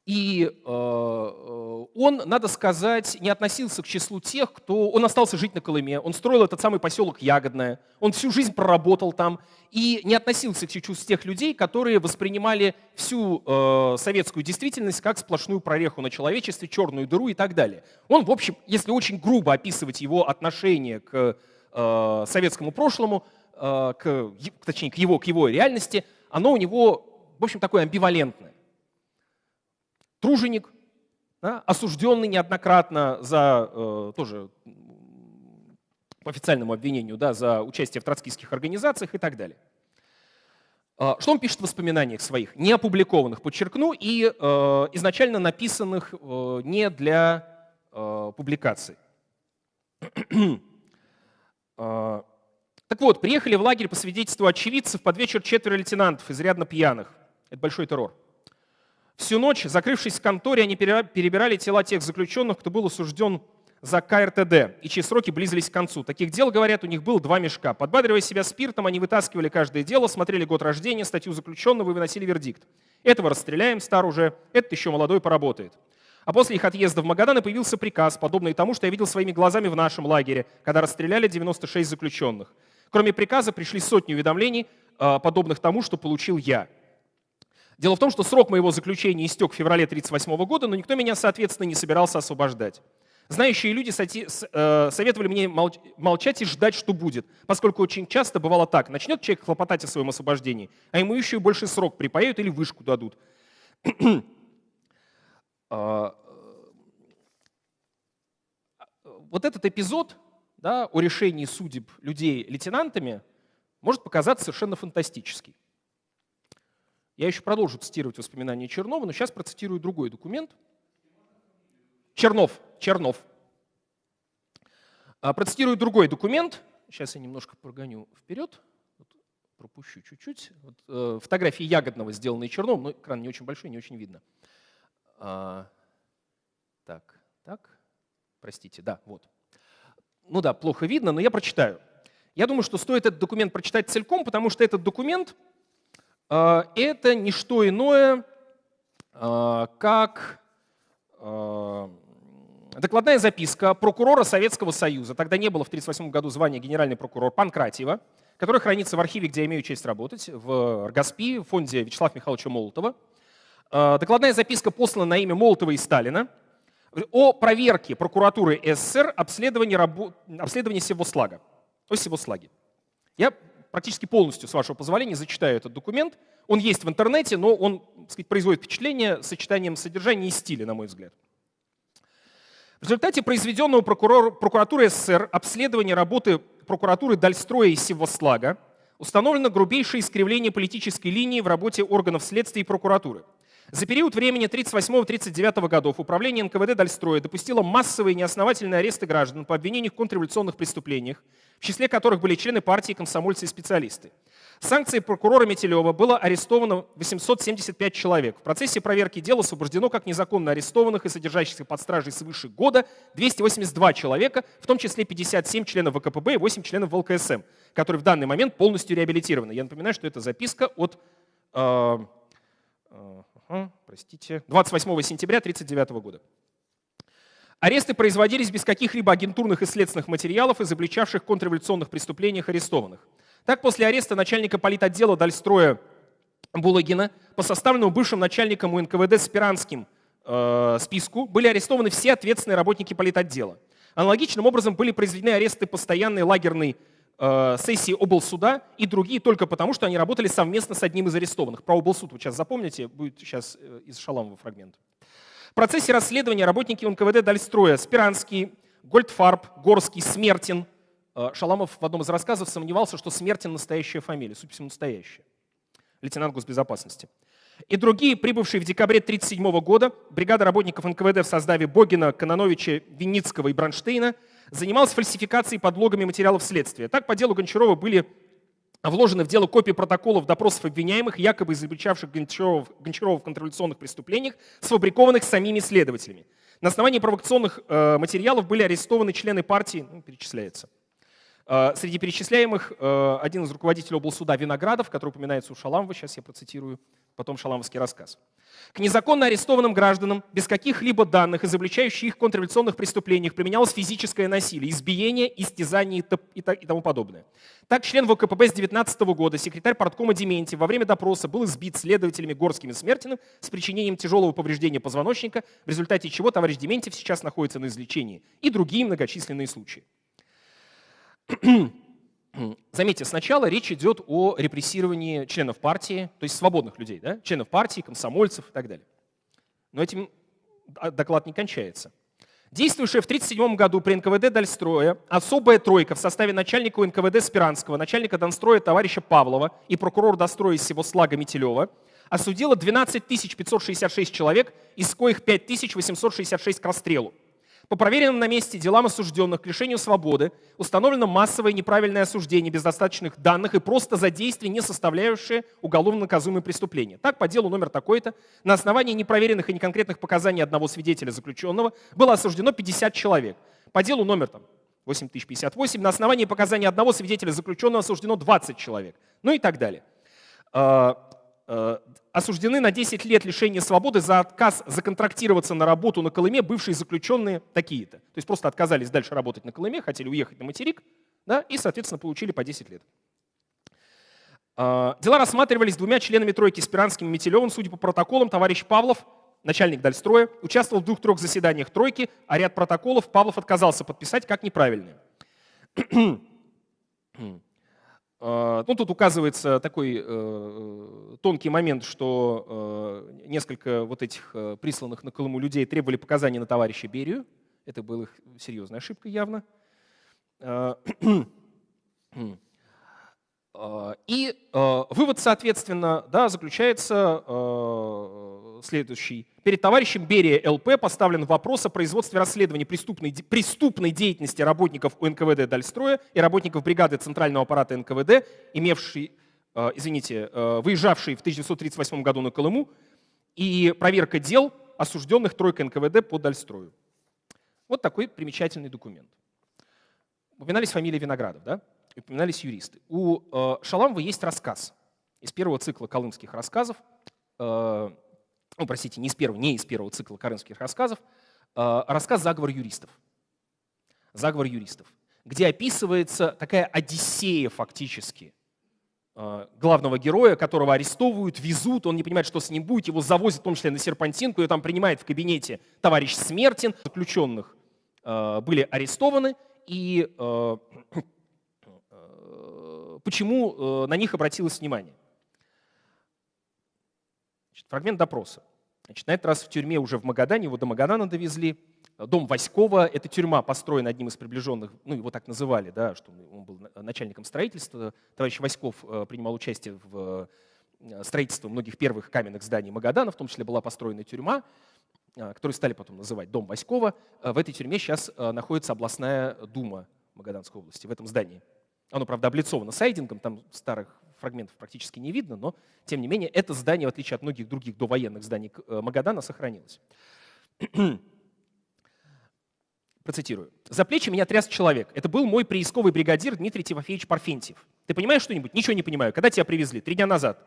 И э, э, он, надо сказать, не относился к числу тех, кто... Он остался жить на Колыме, он строил этот самый поселок Ягодное, он всю жизнь проработал там и не относился к числу тех людей, которые воспринимали всю э, советскую действительность как сплошную прореху на человечестве, черную дыру и так далее. Он, в общем, если очень грубо описывать его отношение к советскому прошлому, к, точнее, к его, к его реальности, оно у него, в общем, такое амбивалентное труженик, да, осужденный неоднократно за э, тоже по официальному обвинению да, за участие в троцкистских организациях и так далее. Э, что он пишет в воспоминаниях своих, не опубликованных, подчеркну, и э, изначально написанных э, не для э, публикации. э, так вот, приехали в лагерь по свидетельству очевидцев под вечер четверо лейтенантов, изрядно пьяных. Это большой террор. Всю ночь, закрывшись в конторе, они перебирали тела тех заключенных, кто был осужден за КРТД, и чьи сроки близились к концу. Таких дел, говорят, у них было два мешка. Подбадривая себя спиртом, они вытаскивали каждое дело, смотрели год рождения, статью заключенного и выносили вердикт. Этого расстреляем, стар уже, этот еще молодой поработает. А после их отъезда в Магадан появился приказ, подобный тому, что я видел своими глазами в нашем лагере, когда расстреляли 96 заключенных. Кроме приказа пришли сотни уведомлений, а, подобных тому, что получил я. Дело в том, что срок моего заключения истек в феврале 1938 года, но никто меня, соответственно, не собирался освобождать. Знающие люди э, советовали мне молчать и ждать, что будет, поскольку очень часто бывало так. Начнет человек хлопотать о своем освобождении, а ему еще и больше срок припаяют или вышку дадут. А, вот этот эпизод да, о решении судеб людей лейтенантами может показаться совершенно фантастический. Я еще продолжу цитировать воспоминания Чернова, но сейчас процитирую другой документ. Чернов, Чернов. А, процитирую другой документ. Сейчас я немножко прогоню вперед. Вот, пропущу чуть-чуть. Вот, э, фотографии Ягодного, сделанные Черновым, но экран не очень большой, не очень видно. А, так, так. Простите, да, вот. Ну да, плохо видно, но я прочитаю. Я думаю, что стоит этот документ прочитать целиком, потому что этот документ – это не что иное, а, как а, докладная записка прокурора Советского Союза, тогда не было в 1938 году звания генеральный прокурор Панкратьева, который хранится в архиве, где я имею честь работать, в РГАСПИ, в фонде Вячеслава Михайловича Молотова. Докладная записка послана на имя Молотова и Сталина о проверке прокуратуры СССР обследования, рабо... обследования Севослага. О Севослаге. Я практически полностью, с вашего позволения, зачитаю этот документ. Он есть в интернете, но он так сказать, производит впечатление сочетанием содержания и стиля, на мой взгляд. В результате произведенного прокурор, прокуратурой СССР обследования работы прокуратуры Дальстроя и Севослага установлено грубейшее искривление политической линии в работе органов следствия и прокуратуры. За период времени 1938-1939 годов управление НКВД Дальстроя допустило массовые неосновательные аресты граждан по обвинению в контрреволюционных преступлениях, в числе которых были члены партии, комсомольцы и специалисты. Санкцией прокурора Метелева было арестовано 875 человек. В процессе проверки дела освобождено как незаконно арестованных и содержащихся под стражей свыше года 282 человека, в том числе 57 членов ВКПБ и 8 членов ВЛКСМ, которые в данный момент полностью реабилитированы. Я напоминаю, что это записка от э, э, простите, 28 сентября 1939 года. Аресты производились без каких-либо агентурных и следственных материалов, изобличавших контрреволюционных преступлениях арестованных. Так, после ареста начальника политотдела Дальстроя Булагина по составленному бывшим начальником УНКВД Спиранским э, списку были арестованы все ответственные работники политотдела. Аналогичным образом были произведены аресты постоянной лагерной сессии облсуда и другие только потому, что они работали совместно с одним из арестованных. Про облсуд вы сейчас запомните, будет сейчас э, из Шаламова фрагмент. В процессе расследования работники НКВД Дальстроя Спиранский, Гольдфарб, Горский, Смертин – Э, Шаламов в одном из рассказов сомневался, что Смертин настоящая фамилия, судя по всему, настоящая. Лейтенант госбезопасности. И другие, прибывшие в декабре 1937 года, бригада работников НКВД в составе Богина, Кононовича, Винницкого и Бронштейна занималась фальсификацией подлогами материалов следствия. Так, по делу Гончарова были вложены в дело копии протоколов допросов обвиняемых, якобы изобличавших Гончарова, Гончарова в контрреволюционных преступлениях, сфабрикованных самими следователями. На основании провокационных э, материалов были арестованы члены партии, ну, перечисляется, Э, среди перечисляемых э, один из руководителей облсуда Виноградов, который упоминается у Шаламова, сейчас я процитирую, потом шаламовский рассказ. К незаконно арестованным гражданам без каких-либо данных, изобличающих их контрреволюционных преступлениях, применялось физическое насилие, избиение, истязание и тому подобное. Так, член ВКПБ с 19 года, секретарь парткома Дементьев, во время допроса был избит следователями Горским и Смертиным с причинением тяжелого повреждения позвоночника, в результате чего товарищ Дементьев сейчас находится на излечении, и другие многочисленные случаи. Заметьте, сначала речь идет о репрессировании членов партии, то есть свободных людей, да? членов партии, комсомольцев и так далее. Но этим доклад не кончается. Действующая в 1937 году при НКВД Дальстроя особая тройка в составе начальника НКВД Спиранского, начальника Донстроя товарища Павлова и прокурора Достроя из всего Слага Метелева осудила 12 566 человек, из коих 5 866 к расстрелу. По проверенным на месте делам осужденных к лишению свободы установлено массовое неправильное осуждение без достаточных данных и просто за действия, не составляющие уголовно наказуемые преступления. Так, по делу номер такой-то, на основании непроверенных и неконкретных показаний одного свидетеля заключенного было осуждено 50 человек. По делу номер там, 8058 на основании показаний одного свидетеля заключенного осуждено 20 человек. Ну и так далее. Осуждены на 10 лет лишения свободы за отказ законтрактироваться на работу на Колыме бывшие заключенные такие-то. То есть просто отказались дальше работать на Колыме, хотели уехать на материк, да, и, соответственно, получили по 10 лет. А, дела рассматривались двумя членами тройки Спиранским и Метелевым. Судя по протоколам, товарищ Павлов, начальник Дальстроя, участвовал в двух-трех заседаниях тройки, а ряд протоколов Павлов отказался подписать как неправильные. А, ну, тут указывается такой э, тонкий момент, что э, несколько вот этих э, присланных на Колыму людей требовали показания на товарища Берию. Это была их серьезная ошибка явно. А, и вывод, соответственно, да, заключается следующий. Перед товарищем Берия ЛП поставлен вопрос о производстве расследования преступной, преступной деятельности работников УНКВД Дальстроя и работников бригады Центрального аппарата НКВД, имевший, э, извините, э, выезжавший в 1938 году на Колыму, и проверка дел осужденных тройкой НКВД по Дальстрою. Вот такой примечательный документ. Упоминались фамилии Виноградов, да? Упоминались юристы. У э, Шаламова есть рассказ из первого цикла колымских рассказов ну, простите, не из первого, не из первого цикла карынских рассказов, а, рассказ «Заговор юристов». «Заговор юристов», где описывается такая одиссея фактически а, главного героя, которого арестовывают, везут, он не понимает, что с ним будет, его завозят в том числе на серпантинку, и там принимает в кабинете товарищ Смертин. Заключенных а, были арестованы, и почему на них обратилось внимание? Значит, фрагмент допроса. Значит, на этот раз в тюрьме уже в Магадане, его до Магадана довезли. Дом Васькова, это тюрьма, построена одним из приближенных, ну его так называли, да, что он был начальником строительства. Товарищ Васьков э, принимал участие в строительства многих первых каменных зданий Магадана, в том числе была построена тюрьма, которую стали потом называть Дом Васькова. В этой тюрьме сейчас находится областная дума Магаданской области, в этом здании. Оно, правда, облицовано сайдингом, там старых фрагментов практически не видно, но, тем не менее, это здание, в отличие от многих других довоенных зданий э, Магадана, сохранилось. Процитирую. «За плечи меня тряс человек. Это был мой приисковый бригадир Дмитрий Тимофеевич Парфентьев. Ты понимаешь что-нибудь? Ничего не понимаю. Когда тебя привезли? Три дня назад.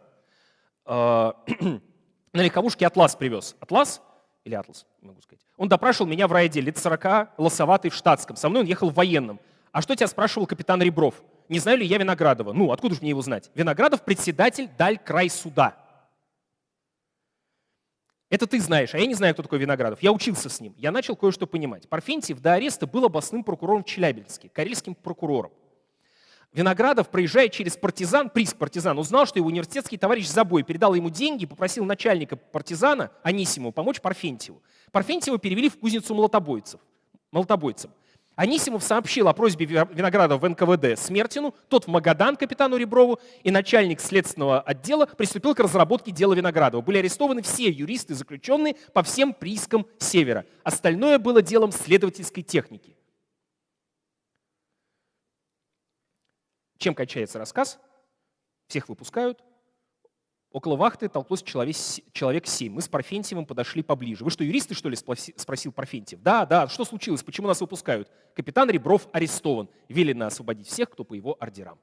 А, на легковушке «Атлас» привез. «Атлас» или «Атлас», могу сказать. Он допрашивал меня в райотделе, лет 40, лосоватый в штатском. Со мной он ехал в военном. А что тебя спрашивал капитан Ребров? Не знаю ли я Виноградова? Ну, откуда же мне его знать? Виноградов председатель Даль край суда. Это ты знаешь, а я не знаю, кто такой Виноградов. Я учился с ним. Я начал кое-что понимать. Парфентьев до ареста был областным прокурором в Челябинске, карельским прокурором. Виноградов, проезжая через партизан, приз партизан, узнал, что его университетский товарищ Забой передал ему деньги, попросил начальника партизана Анисимова помочь Парфентьеву. Парфентьева перевели в кузницу молотобойцев. молотобойцам. Анисимов сообщил о просьбе Виноградова в НКВД Смертину, тот в Магадан капитану Реброву, и начальник следственного отдела приступил к разработке дела Виноградова. Были арестованы все юристы, заключенные по всем приискам Севера. Остальное было делом следовательской техники. Чем кончается рассказ? Всех выпускают, Около вахты толклось человек, семь. Мы с Парфентьевым подошли поближе. «Вы что, юристы, что ли?» – спросил Парфентьев. «Да, да. Что случилось? Почему нас выпускают?» «Капитан Ребров арестован. Велено освободить всех, кто по его ордерам».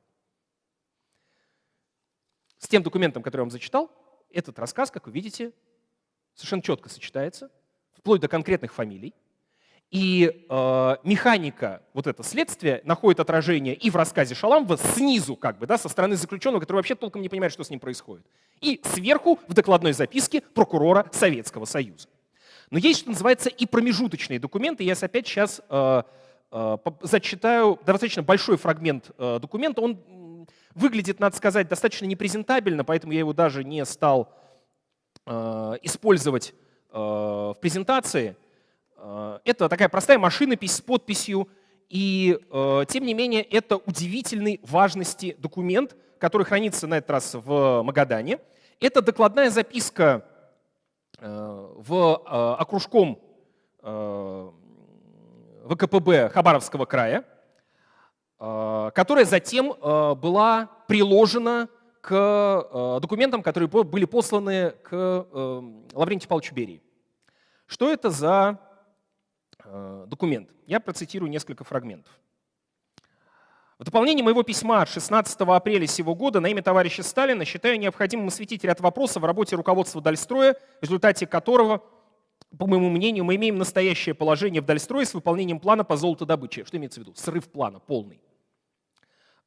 С тем документом, который я вам зачитал, этот рассказ, как вы видите, совершенно четко сочетается, вплоть до конкретных фамилий – и э, механика, вот это следствие, находит отражение и в рассказе Шаламова снизу, как бы, да, со стороны заключенного, который вообще толком не понимает, что с ним происходит. И сверху в докладной записке прокурора Советского Союза. Но есть, что называется, и промежуточные документы. Я опять сейчас э, э, зачитаю достаточно большой фрагмент э, документа. Он выглядит, надо сказать, достаточно непрезентабельно, поэтому я его даже не стал э, использовать э, в презентации. Э, это такая простая машинопись с подписью, и э, тем не менее это удивительной важности документ, который хранится на этот раз в Магадане. Это докладная записка э, в окружком ВКПБ Хабаровского края, которая затем была приложена к документам, которые были посланы к Лаврентию Павловичу Берии. Что это за документ. Я процитирую несколько фрагментов. В дополнение моего письма от 16 апреля сего года на имя товарища Сталина считаю необходимым осветить ряд вопросов в работе руководства Дальстроя, в результате которого, по моему мнению, мы имеем настоящее положение в Дальстрое с выполнением плана по золотодобыче. Что имеется в виду? Срыв плана полный.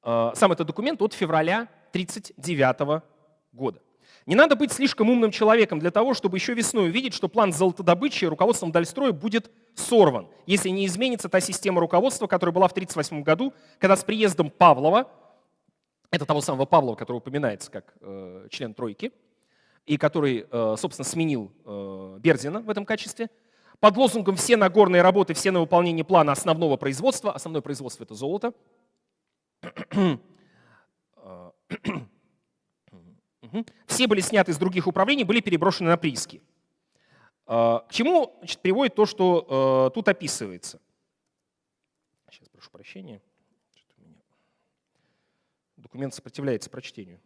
Э, сам этот документ от февраля 1939 года. Не надо быть слишком умным человеком для того, чтобы еще весной увидеть, что план золотодобычи руководством Дальстроя будет сорван, если не изменится та система руководства, которая была в 1938 году, когда с приездом Павлова, это того самого Павлова, который упоминается как э, член тройки, и который, э, собственно, сменил э, Берзина в этом качестве, под лозунгом «все на горные работы, все на выполнение плана основного производства», основное производство – это золото, э, все были сняты из других управлений, были переброшены на прииски. А, к чему значит, приводит то, что э, тут описывается? Сейчас прошу прощения. Документ сопротивляется прочтению.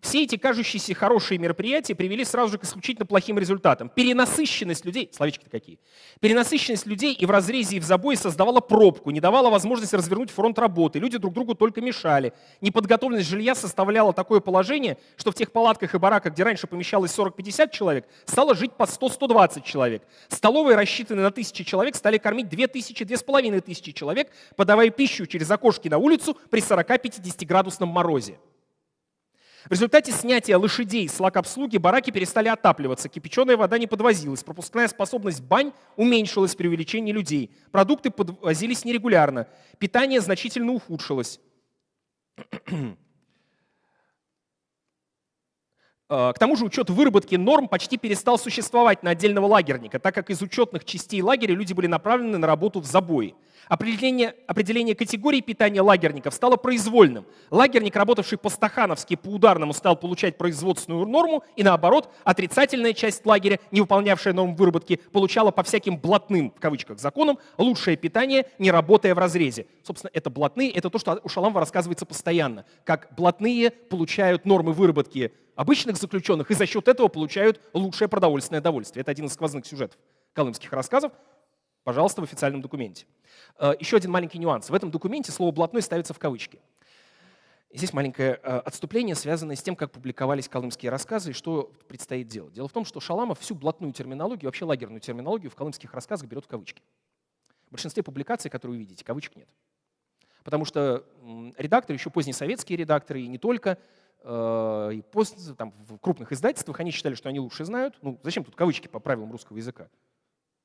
Все эти кажущиеся хорошие мероприятия привели сразу же к исключительно плохим результатам. Перенасыщенность людей, словечки-то какие, перенасыщенность людей и в разрезе, и в забое создавала пробку, не давала возможности развернуть фронт работы. Люди друг другу только мешали. Неподготовленность жилья составляла такое положение, что в тех палатках и бараках, где раньше помещалось 40-50 человек, стало жить по 100-120 человек. Столовые, рассчитанные на тысячи человек, стали кормить 2000-2500 человек, подавая пищу через окошки на улицу при 40-50 градусном морозе. В результате снятия лошадей с лак-обслуги бараки перестали отапливаться, кипяченая вода не подвозилась, пропускная способность бань уменьшилась при увеличении людей, продукты подвозились нерегулярно, питание значительно ухудшилось. А, к тому же учет выработки норм почти перестал существовать на отдельного лагерника, так как из учетных частей лагеря люди были направлены на работу в забои. Определение, определение категории питания лагерников стало произвольным. Лагерник, работавший по-стахановски по ударному, стал получать производственную норму, и наоборот, отрицательная часть лагеря, не выполнявшая норм выработки, получала по всяким «блатным» в кавычках законам лучшее питание, не работая в разрезе. Собственно, это блатные, это то, что у Шаламова рассказывается постоянно, как блатные получают нормы выработки обычных заключенных и за счет этого получают лучшее продовольственное довольствие. Это один из сквозных сюжетов колымских рассказов. Пожалуйста, в официальном документе. Э, еще один маленький нюанс. В этом документе слово «блатной» ставится в кавычки. Здесь маленькое э, отступление, связанное с тем, как публиковались колымские рассказы и что предстоит делать. Дело в том, что Шаламов всю блатную терминологию, вообще лагерную терминологию в колымских рассказах берет в кавычки. В большинстве публикаций, которые вы видите, кавычек нет. Потому что редакторы, еще поздние советские редакторы, и не только, э, и пост, там, в крупных издательствах, они считали, что они лучше знают. Ну, зачем тут кавычки по правилам русского языка?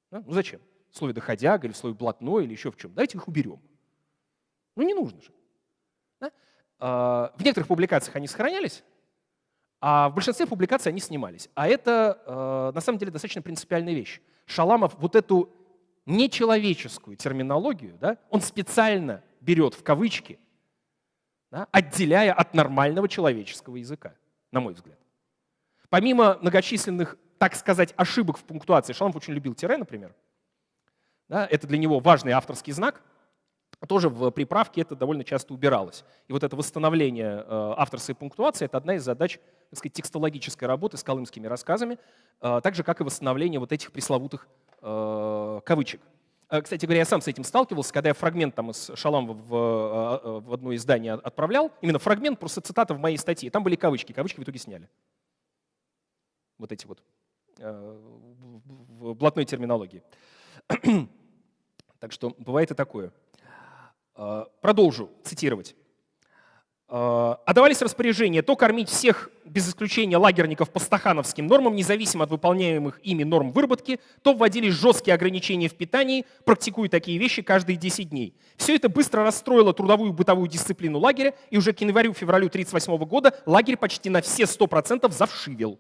Да? Ну зачем? В слове доходяга или в слове блатной или еще в чем. Давайте их уберем. Ну не нужно же. Да? А, в некоторых публикациях они сохранялись, а в большинстве публикаций они снимались. А это а, на самом деле достаточно принципиальная вещь. Шаламов вот эту нечеловеческую терминологию, да, он специально берет в кавычки, да, отделяя от нормального человеческого языка, на мой взгляд. Помимо многочисленных так сказать, ошибок в пунктуации. Шаламов очень любил тире, например. Да, это для него важный авторский знак. Тоже в приправке это довольно часто убиралось. И вот это восстановление э, авторской пунктуации – это одна из задач так сказать, текстологической работы с колымскими рассказами, э, так же, как и восстановление вот этих пресловутых э, кавычек. Кстати говоря, я сам с этим сталкивался, когда я фрагмент там из Шаламова в, в одно издание отправлял, именно фрагмент, просто цитата в моей статье, там были кавычки, кавычки в итоге сняли. Вот эти вот в блатной терминологии. Так что бывает и такое. Э, продолжу цитировать. Э, Отдавались распоряжения то кормить всех, без исключения лагерников по стахановским нормам, независимо от выполняемых ими норм выработки, то вводились жесткие ограничения в питании, практикуя такие вещи каждые 10 дней. Все это быстро расстроило трудовую бытовую дисциплину лагеря, и уже к январю-февралю 1938 года лагерь почти на все 100% завшивел.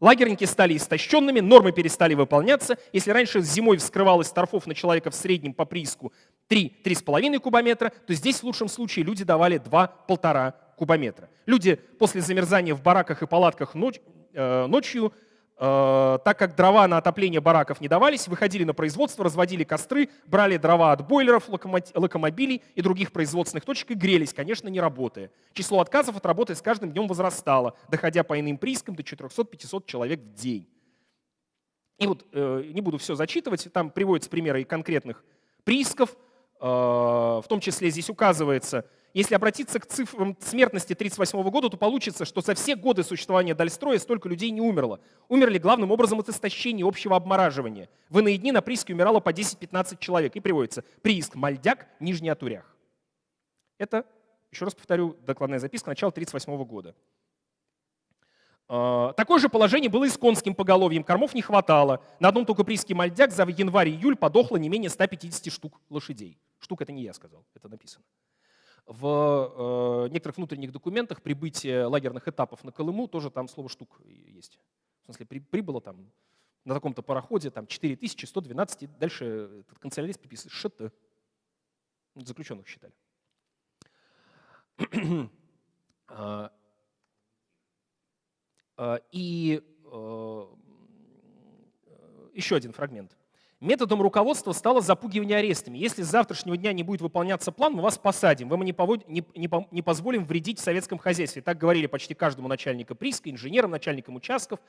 Лагерники стали истощенными, нормы перестали выполняться. Если раньше зимой вскрывалось торфов на человека в среднем по прииску 3-3,5 кубометра, то здесь в лучшем случае люди давали 2-1,5 кубометра. Люди после замерзания в бараках и палатках ночь, э, ночью так как дрова на отопление бараков не давались, выходили на производство, разводили костры, брали дрова от бойлеров, локомобилей и других производственных точек и грелись, конечно, не работая. Число отказов от работы с каждым днем возрастало, доходя по иным приискам до 400-500 человек в день. И вот э, не буду все зачитывать, там приводятся примеры конкретных приисков, э, в том числе здесь указывается – если обратиться к цифрам смертности 1938 года, то получится, что за все годы существования Дальстроя столько людей не умерло. Умерли главным образом от истощения общего обмораживания. В иные дни на прииске умирало по 10-15 человек. И приводится прииск Мальдяк, Нижний Атурях. Это, еще раз повторю, докладная записка начала 1938 года. А, такое же положение было и с конским поголовьем. Кормов не хватало. На одном только прииске Мальдяк за январь-июль подохло не менее 150 штук лошадей. Штук это не я сказал, это написано. В э, некоторых внутренних документах прибытие лагерных этапов на Колыму тоже там слово «штук» есть. В смысле, при, прибыло там на таком-то пароходе там 4112, и дальше этот канцелярист приписывает ШТ. Заключенных считали. А, а, и э, еще один фрагмент. Методом руководства стало запугивание арестами. Если с завтрашнего дня не будет выполняться план, мы вас посадим. Вы мы не, повод... не, не, не позволим вредить в советском хозяйстве. Так говорили почти каждому начальнику прииска, инженерам, начальникам участков.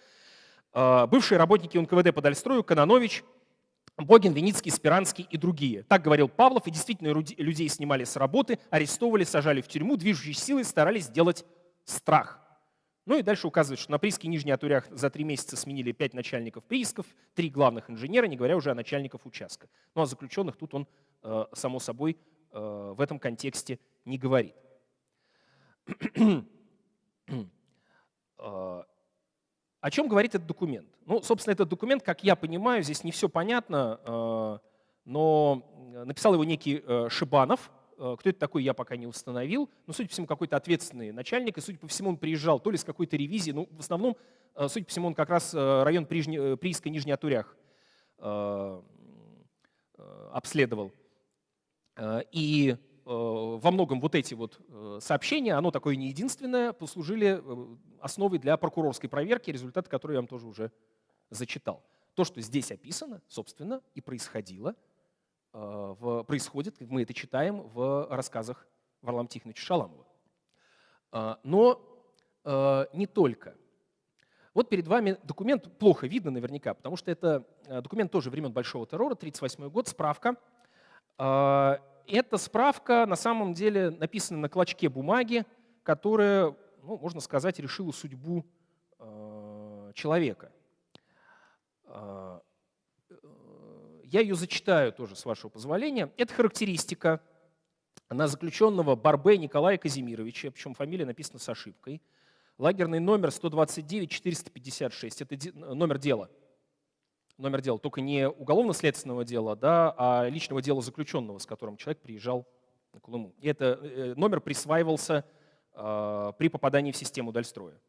А, бывшие работники НКВД по Дальстрою, Кононович, Богин, Веницкий, Спиранский и другие. Так говорил Павлов, и действительно людей снимали с работы, арестовывали, сажали в тюрьму, движущей силой старались сделать страх. Ну и дальше указывает, что на прииске Нижний Атурях за три месяца сменили пять начальников приисков, три главных инженера, не говоря уже о начальников участка. Ну а заключенных тут он, э, само собой, э, в этом контексте не говорит. Э, о чем говорит этот документ? Ну, собственно, этот документ, как я понимаю, здесь не все понятно, но написал его некий Шибанов, кто это такой, я пока не установил. Но, судя по всему, какой-то ответственный начальник. И, судя по всему, он приезжал то ли с какой-то ревизией. Ну, в основном, э, судя по всему, он как раз э, район Прииска, Нижний Атурях обследовал. И во многом вот эти вот сообщения, оно такое не единственное, послужили основой для прокурорской проверки, результаты которой я вам тоже уже зачитал. То, что здесь описано, собственно, и происходило, в, происходит, мы это читаем в рассказах Варлам Тихоновича Шаламова. Но не только. Вот перед вами документ, плохо видно наверняка, потому что это э, документ тоже времен Большого террора, 1938 год, справка. А, эта справка на самом деле написана на клочке бумаги, которая, ну, можно сказать, решила судьбу э, человека. Я ее зачитаю тоже, с вашего позволения. Это характеристика на заключенного Барбе Николая Казимировича, причем фамилия написана с ошибкой – Лагерный номер 129-456. Это номер дела. Номер дела, только не уголовно-следственного дела, да, а личного дела заключенного, с которым человек приезжал на Колыму. И это э, номер присваивался э, при попадании в систему Дальстроя.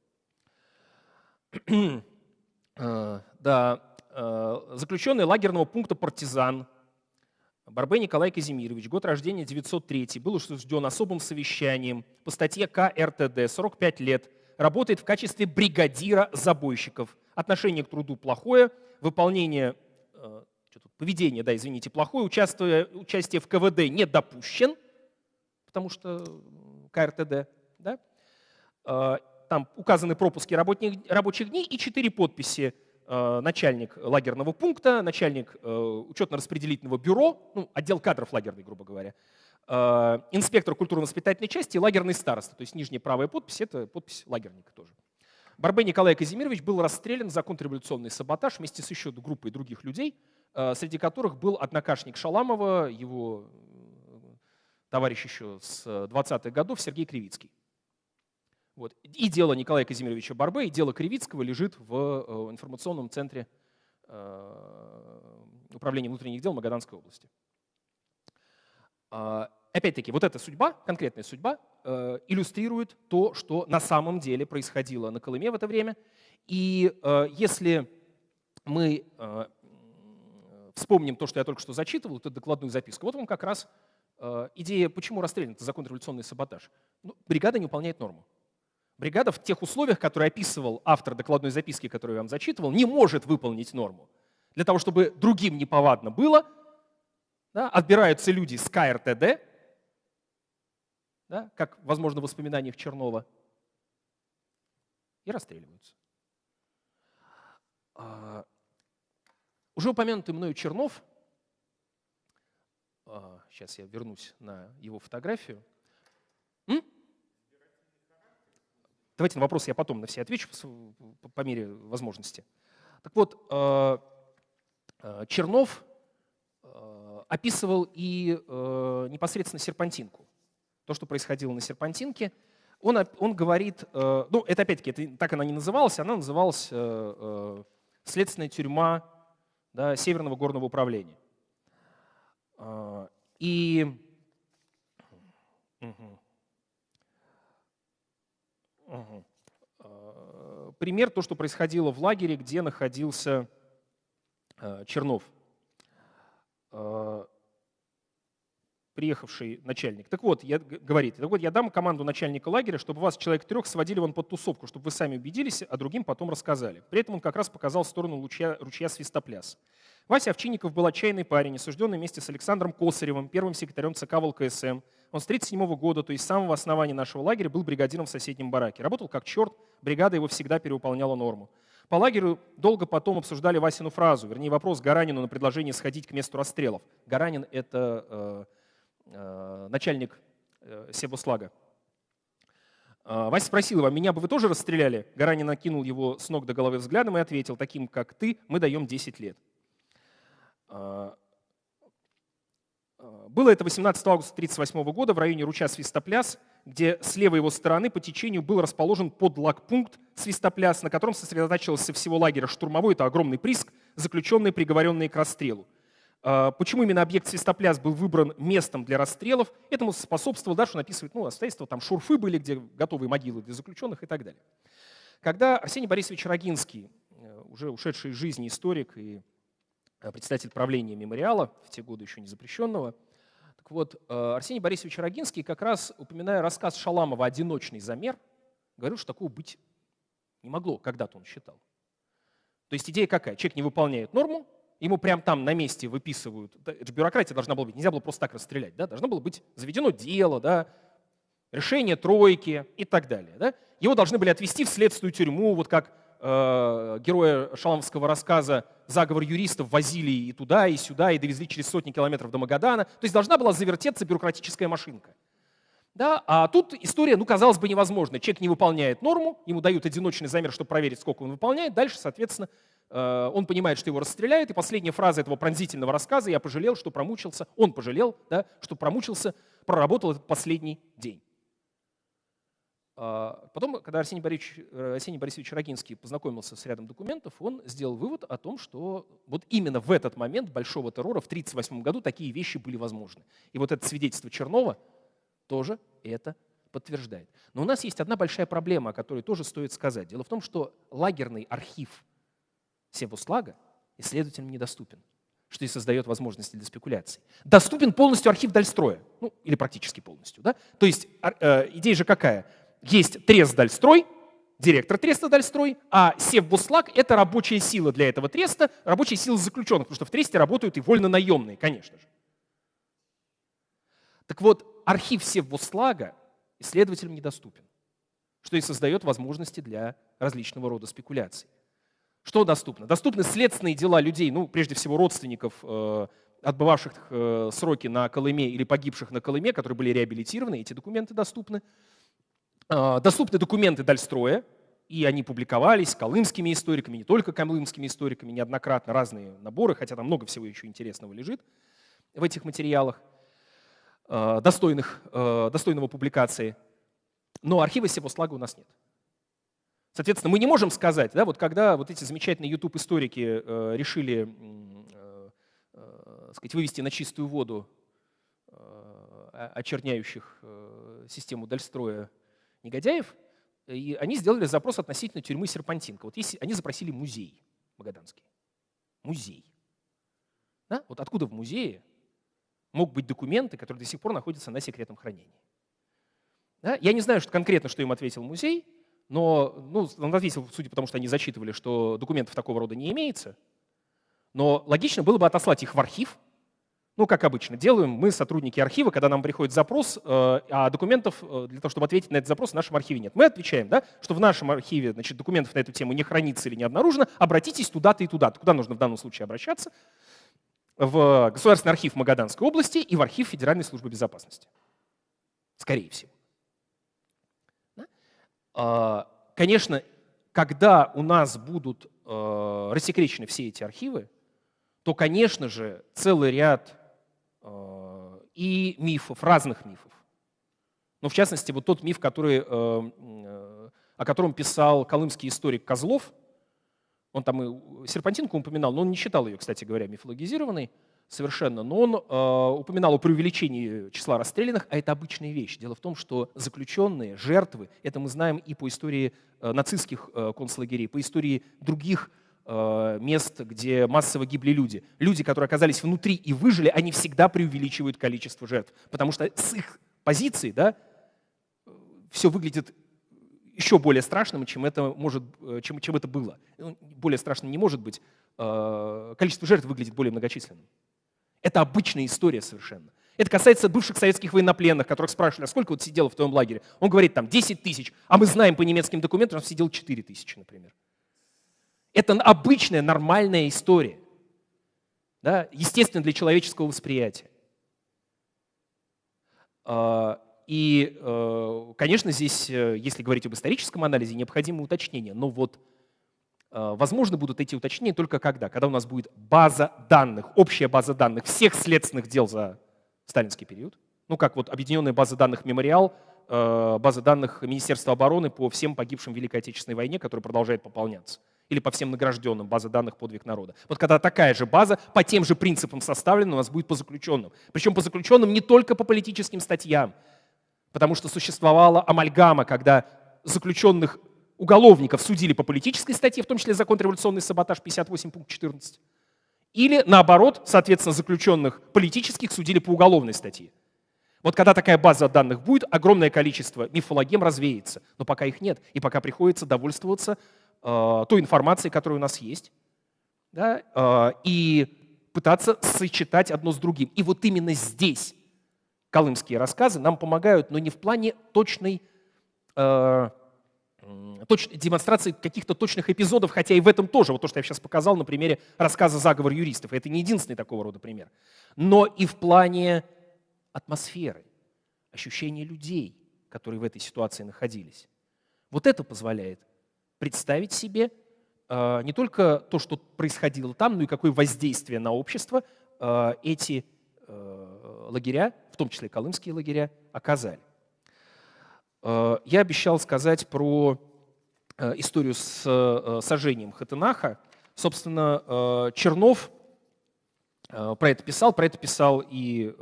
э, да, э, заключенный лагерного пункта «Партизан» Барбе Николай Казимирович, год рождения 903, был осужден особым совещанием по статье КРТД, 45 лет, работает в качестве бригадира забойщиков. Отношение к труду плохое, выполнение, э, поведение, да, извините, плохое, участие, участие в КВД не допущен, потому что КРТД, да, э, там указаны пропуски рабочих, рабочих дней и четыре подписи э, начальник лагерного пункта, начальник учетно-распределительного бюро, ну, отдел кадров лагерный, грубо говоря, Э, инспектор культурно-воспитательной части и лагерный староста. То есть нижняя правая подпись – это подпись лагерника тоже. Барбе Николай Казимирович был расстрелян за контрреволюционный саботаж вместе с еще группой других людей, э, среди которых был однокашник Шаламова, его э, товарищ еще с 20-х годов Сергей Кривицкий. Вот. И дело Николая Казимировича Барбе, и дело Кривицкого лежит в информационном центре управления внутренних дел Магаданской области. А, опять-таки, вот эта судьба, конкретная судьба, э, иллюстрирует то, что на самом деле происходило на Колыме в это время. И э, если мы э, вспомним то, что я только что зачитывал, эту докладную записку, вот вам как раз идея, почему расстрелян это закон революционный саботаж. Ну, бригада не выполняет норму. Бригада в тех условиях, которые описывал автор докладной записки, которую я вам зачитывал, не может выполнить норму. Для того, чтобы другим неповадно было, да, отбираются люди с КРТД, да, как, возможно, в воспоминаниях Чернова, и расстреливаются. А, уже упомянутый мною Чернов, а, сейчас я вернусь на его фотографию. Давайте на вопрос я потом на все отвечу по, мере возможности. Так вот, а, а, Чернов описывал и э, непосредственно серпантинку. То, что происходило на серпантинке. Он, он говорит, э, ну это опять-таки, это, так она не называлась, она называлась э, э, следственная тюрьма да, Северного горного управления. Э, и угу. Угу. Пример то, что происходило в лагере, где находился э, Чернов. Э, приехавший начальник. Так вот, я, говорит, так вот, я дам команду начальника лагеря, чтобы вас человек трех сводили вон под тусовку, чтобы вы сами убедились, а другим потом рассказали. При этом он как раз показал сторону ручья, ручья Свистопляс. Вася Овчинников был отчаянный парень, осужденный вместе с Александром Косаревым, первым секретарем ЦК ВЛКСМ. Он с 1937 года, то есть с самого основания нашего лагеря, был бригадиром в соседнем бараке. Работал как черт, бригада его всегда перевыполняла норму. По лагерю долго потом обсуждали Васину фразу, вернее вопрос Гаранину на предложение сходить к месту расстрелов. Гаранин – это э, э, начальник э, Себуслага. Э, Вася спросил его, меня бы вы тоже расстреляли? Гаранин накинул его с ног до головы взглядом и ответил, таким как ты, мы даем 10 лет. Э, было это 18 августа 1938 года в районе ручья Свистопляс – где с левой его стороны по течению был расположен подлагпункт Свистопляс, на котором сосредотачивался всего лагеря штурмовой, это огромный приск, заключенные, приговоренные к расстрелу. А, почему именно объект Свистопляс был выбран местом для расстрелов? Этому способствовал, дальше он описывает ну, обстоятельства, там шурфы были, где готовые могилы для заключенных и так далее. Когда Арсений Борисович Рогинский, э, уже ушедший из жизни историк и э, председатель правления мемориала, в те годы еще не запрещенного, Так вот, э, Арсений Борисович Рогинский, как раз упоминая рассказ Шаламова «Одиночный замер», говорил, что такого быть не могло, когда-то он считал. То есть идея какая? Человек не выполняет норму, ему прямо там на месте выписывают. Это же бюрократия должна была быть, нельзя было просто так расстрелять. Да? Должно было быть заведено дело, да? решение тройки и так далее. Да? Его должны были отвести в следственную тюрьму, вот как э, героя шаламовского рассказа «Заговор юристов» возили и туда, и сюда, и довезли через сотни километров до Магадана. То есть должна была завертеться бюрократическая машинка. Да? А тут история, ну, казалось бы, невозможна. Человек не выполняет норму, ему дают одиночный замер, чтобы проверить, сколько он выполняет. Дальше, соответственно, э, он понимает, что его расстреляют. И последняя фраза этого пронзительного рассказа «Я пожалел, что промучился». Он пожалел, да, что промучился, проработал этот последний день. А, потом, когда Арсений Борисович, э, Арсений Борисович Рогинский познакомился с рядом документов, он сделал вывод о том, что вот именно в этот момент большого террора в 1938 году такие вещи были возможны. И вот это свидетельство Чернова тоже это подтверждает. Но у нас есть одна большая проблема, о которой тоже стоит сказать. Дело в том, что лагерный архив Севуслага исследователям недоступен, что и создает возможности для спекуляций. Доступен полностью архив Дальстроя, ну или практически полностью. Да? То есть э, идея же какая? Есть Трест Дальстрой, директор Треста Дальстрой, а Севбуслаг – это рабочая сила для этого Треста, рабочая сила заключенных, потому что в Тресте работают и вольно-наемные, конечно же. Так вот, архив Севбуслага исследователям недоступен, что и создает возможности для различного рода спекуляций. Что доступно? Доступны следственные дела людей, ну, прежде всего, родственников, э, отбывавших э, сроки на Колыме или погибших на Колыме, которые были реабилитированы, эти документы доступны. А, доступны документы Дальстроя, и они публиковались колымскими историками, не только колымскими историками, неоднократно разные наборы, хотя там много всего еще интересного лежит в этих материалах, а, достойных, а, достойного публикации. Но архива Севослага у нас нет. Соответственно, мы не можем сказать, да, вот когда вот эти замечательные YouTube-историки решили сказать, вывести на чистую воду очерняющих систему Дальстроя негодяев, и они сделали запрос относительно тюрьмы Серпантинка. Вот если они запросили музей Магаданский. Музей. Да? Вот откуда в музее могут быть документы, которые до сих пор находятся на секретном хранении? Да? Я не знаю что конкретно, что им ответил музей, но ну, он ответил, судя по тому, что они зачитывали, что документов такого рода не имеется. Но логично было бы отослать их в архив, ну, как обычно, делаем мы, сотрудники архива, когда нам приходит запрос, э, а документов э, для того, чтобы ответить на этот запрос, в нашем архиве нет. Мы отвечаем, да, что в нашем архиве значит, документов на эту тему не хранится или не обнаружено, обратитесь туда-то и туда-то. Куда нужно в данном случае обращаться? В Государственный архив Магаданской области и в архив Федеральной службы безопасности. Скорее всего. А, конечно, когда у нас будут э, рассекречены все эти архивы, то, конечно же, целый ряд и мифов, разных мифов. Но в частности, вот тот миф, который, э, э, о котором писал колымский историк Козлов, он там и Серпантинку упоминал, но он не считал ее, кстати говоря, мифологизированной совершенно, но он э, упоминал о преувеличении числа расстрелянных, а это обычная вещь. Дело в том, что заключенные, жертвы, это мы знаем и по истории э, нацистских э, концлагерей, по истории других Э, мест, где массово гибли люди. Люди, которые оказались внутри и выжили, они всегда преувеличивают количество жертв. Потому что с их позиции да, все выглядит еще более страшным, чем это, может, э, чем, чем это было. Ну, более страшным не может быть. Э, количество жертв выглядит более многочисленным. Это обычная история совершенно. Это касается бывших советских военнопленных, которых спрашивали, а сколько вот сидело в твоем лагере? Он говорит, там, 10 тысяч. А мы знаем по немецким документам, что сидел 4 тысячи, например. Это обычная, нормальная история. Да? Естественно, для человеческого восприятия. А, и, э, конечно, здесь, э, если говорить об историческом анализе, необходимо уточнение. Но вот э, возможно будут эти уточнения только когда? Когда у нас будет база данных, общая база данных всех следственных дел за сталинский период. Ну, как вот объединенная база данных «Мемориал», база данных Министерства обороны по всем погибшим в Великой Отечественной войне, которая продолжает пополняться или по всем награжденным, база данных подвиг народа. Вот когда такая же база по тем же принципам составлена, у нас будет по заключенным. Причем по заключенным не только по политическим статьям, потому что существовала амальгама, когда заключенных уголовников судили по политической статье, в том числе за контрреволюционный саботаж 58 пункт 14, Или наоборот, соответственно, заключенных политических судили по уголовной статье. Вот когда такая база данных будет, огромное количество мифологем развеется. Но пока их нет, и пока приходится довольствоваться той информацией, которая у нас есть, да, э, и пытаться сочетать одно с другим. И вот именно здесь колымские рассказы нам помогают, но не в плане точной, э, точ, демонстрации каких-то точных эпизодов, хотя и в этом тоже, вот то, что я сейчас показал на примере рассказа «Заговор юристов». Это не единственный такого рода пример. Но и в плане атмосферы, ощущения людей, которые в этой ситуации находились. Вот это позволяет представить себе э, не только то, что происходило там, но и какое воздействие на общество э, эти э, лагеря, в том числе колымские лагеря, оказали. Я обещал сказать про историю с сожжением Хатынаха. Собственно, Чернов про это писал, про это писал и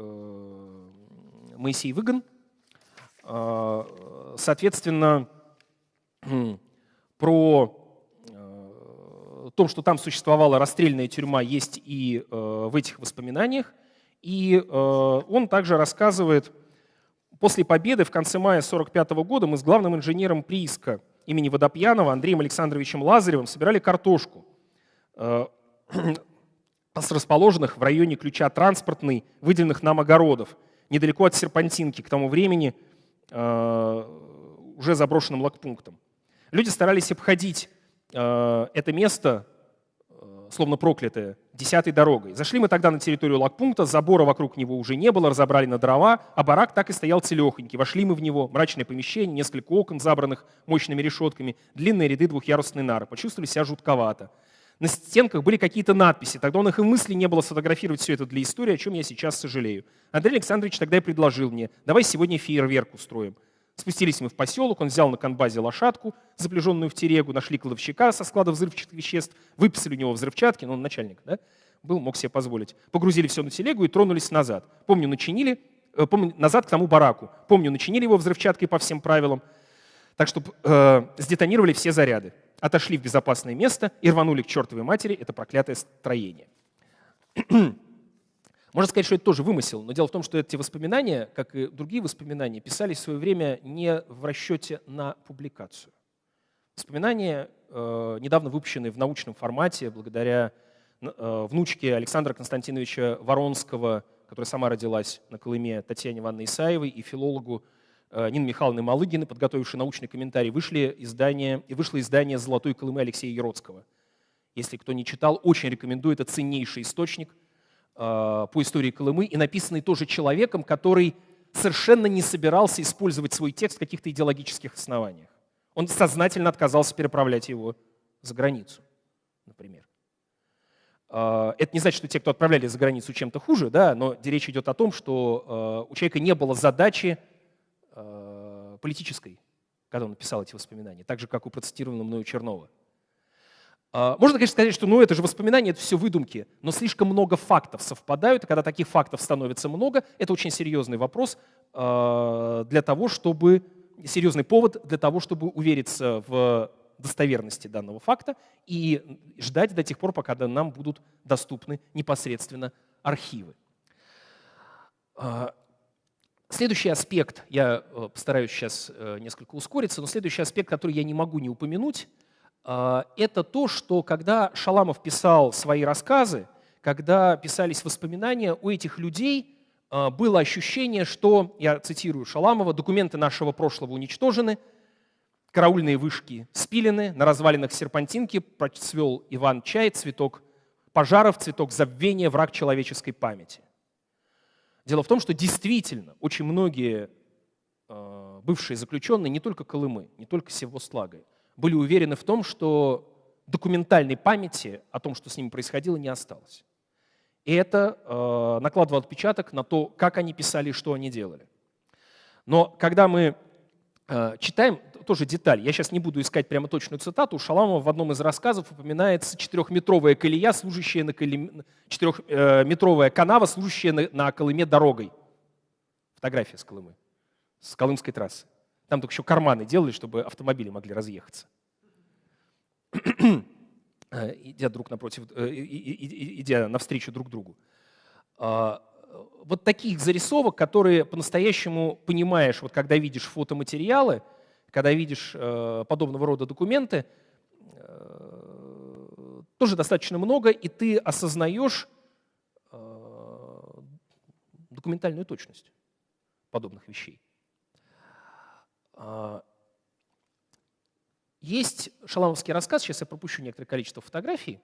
Моисей Выгон. А, соответственно, про э, то, что там существовала расстрельная тюрьма, есть и э, в этих воспоминаниях. И э, он также рассказывает, после победы в конце мая 1945 года мы с главным инженером прииска имени Водопьянова Андреем Александровичем Лазаревым собирали картошку с расположенных в районе ключа транспортный, выделенных нам огородов – недалеко от Серпантинки, к тому времени уже заброшенным лагпунктом. Люди старались обходить э, это место, э, словно проклятое, десятой дорогой. Зашли мы тогда на территорию лагпункта, забора вокруг него уже не было, разобрали на дрова, а барак так и стоял целехонький. Вошли мы в него, мрачное помещение, несколько окон, забранных мощными решетками, длинные ряды двухъярусной нары. Почувствовали себя жутковато на стенках были какие-то надписи. Тогда он их и мысли не было сфотографировать все это для истории, о чем я сейчас сожалею. Андрей Александрович тогда и предложил мне, давай сегодня фейерверк устроим. Спустились мы в поселок, он взял на конбазе лошадку, запряженную в терегу, нашли кладовщика со склада взрывчатых веществ, выписали у него взрывчатки, ну, он начальник, да, был, мог себе позволить. Погрузили все на телегу и тронулись назад. Помню, начинили, э, помню, назад к тому бараку. Помню, начинили его взрывчаткой по всем правилам, так что э, сдетонировали все заряды отошли в безопасное место и рванули к чертовой матери это проклятое строение. Можно сказать, что это тоже вымысел, но дело в том, что эти воспоминания, как и другие воспоминания, писались в свое время не в расчете на публикацию. Воспоминания, э, недавно выпущенные в научном формате, благодаря э, внучке Александра Константиновича Воронского, которая сама родилась на Колыме, Татьяне Ивановне Исаевой, и филологу Э, Нины Михайловны Малыгины, подготовившей научный комментарий, вышли издание, и вышло издание «Золотой Колымы» Алексея Яроцкого. Если кто не читал, очень рекомендую, это ценнейший источник по истории Колымы и написанный тоже человеком, который совершенно не собирался использовать свой текст в каких-то идеологических основаниях. Он сознательно отказался переправлять его за границу, например. Э, это не значит, что те, кто отправляли за границу, чем-то хуже, да, но речь идет о том, что у человека не было задачи Э, политической, когда он написал эти воспоминания, так же, как у процитированного мною Чернова. А, можно, конечно, сказать, что ну, это же воспоминания, это все выдумки, но слишком много фактов совпадают, и когда таких фактов становится много, это очень серьезный вопрос э, для того, чтобы, серьезный повод для того, чтобы увериться в достоверности данного факта и ждать до тех пор, пока нам будут доступны непосредственно архивы. А, Следующий аспект, я э, постараюсь сейчас э, несколько ускориться, но следующий аспект, который я не могу не упомянуть, это то, что когда Шаламов писал свои рассказы, когда писались воспоминания, у этих людей было ощущение, что, я цитирую Шаламова, документы нашего прошлого уничтожены, караульные вышки спилены, на развалинах серпантинки процвел Иван Чай, цветок пожаров, цветок забвения, враг человеческой памяти. Дело в том, что действительно очень многие э, бывшие заключенные, не только Колымы, не только Севостлагой, были уверены в том, что документальной памяти о том, что с ними происходило, не осталось. И это э, накладывало отпечаток на то, как они писали и что они делали. Но когда мы э, читаем, тоже деталь, я сейчас не буду искать прямо точную цитату, у Шаламова в одном из рассказов упоминается четырехметровая колея, служащая на колеме, четырехметровая канава, служащая на, на Колыме дорогой. Фотография с Колымы, с Колымской трассы. Там только еще карманы делали, чтобы автомобили могли разъехаться. э, идя друг напротив, идя навстречу друг другу. А, вот таких зарисовок, которые по-настоящему понимаешь, вот когда видишь фотоматериалы, когда видишь подобного рода документы, тоже достаточно много, и ты осознаешь документальную точность подобных вещей. А, есть шаламовский рассказ, сейчас я пропущу некоторое количество фотографий,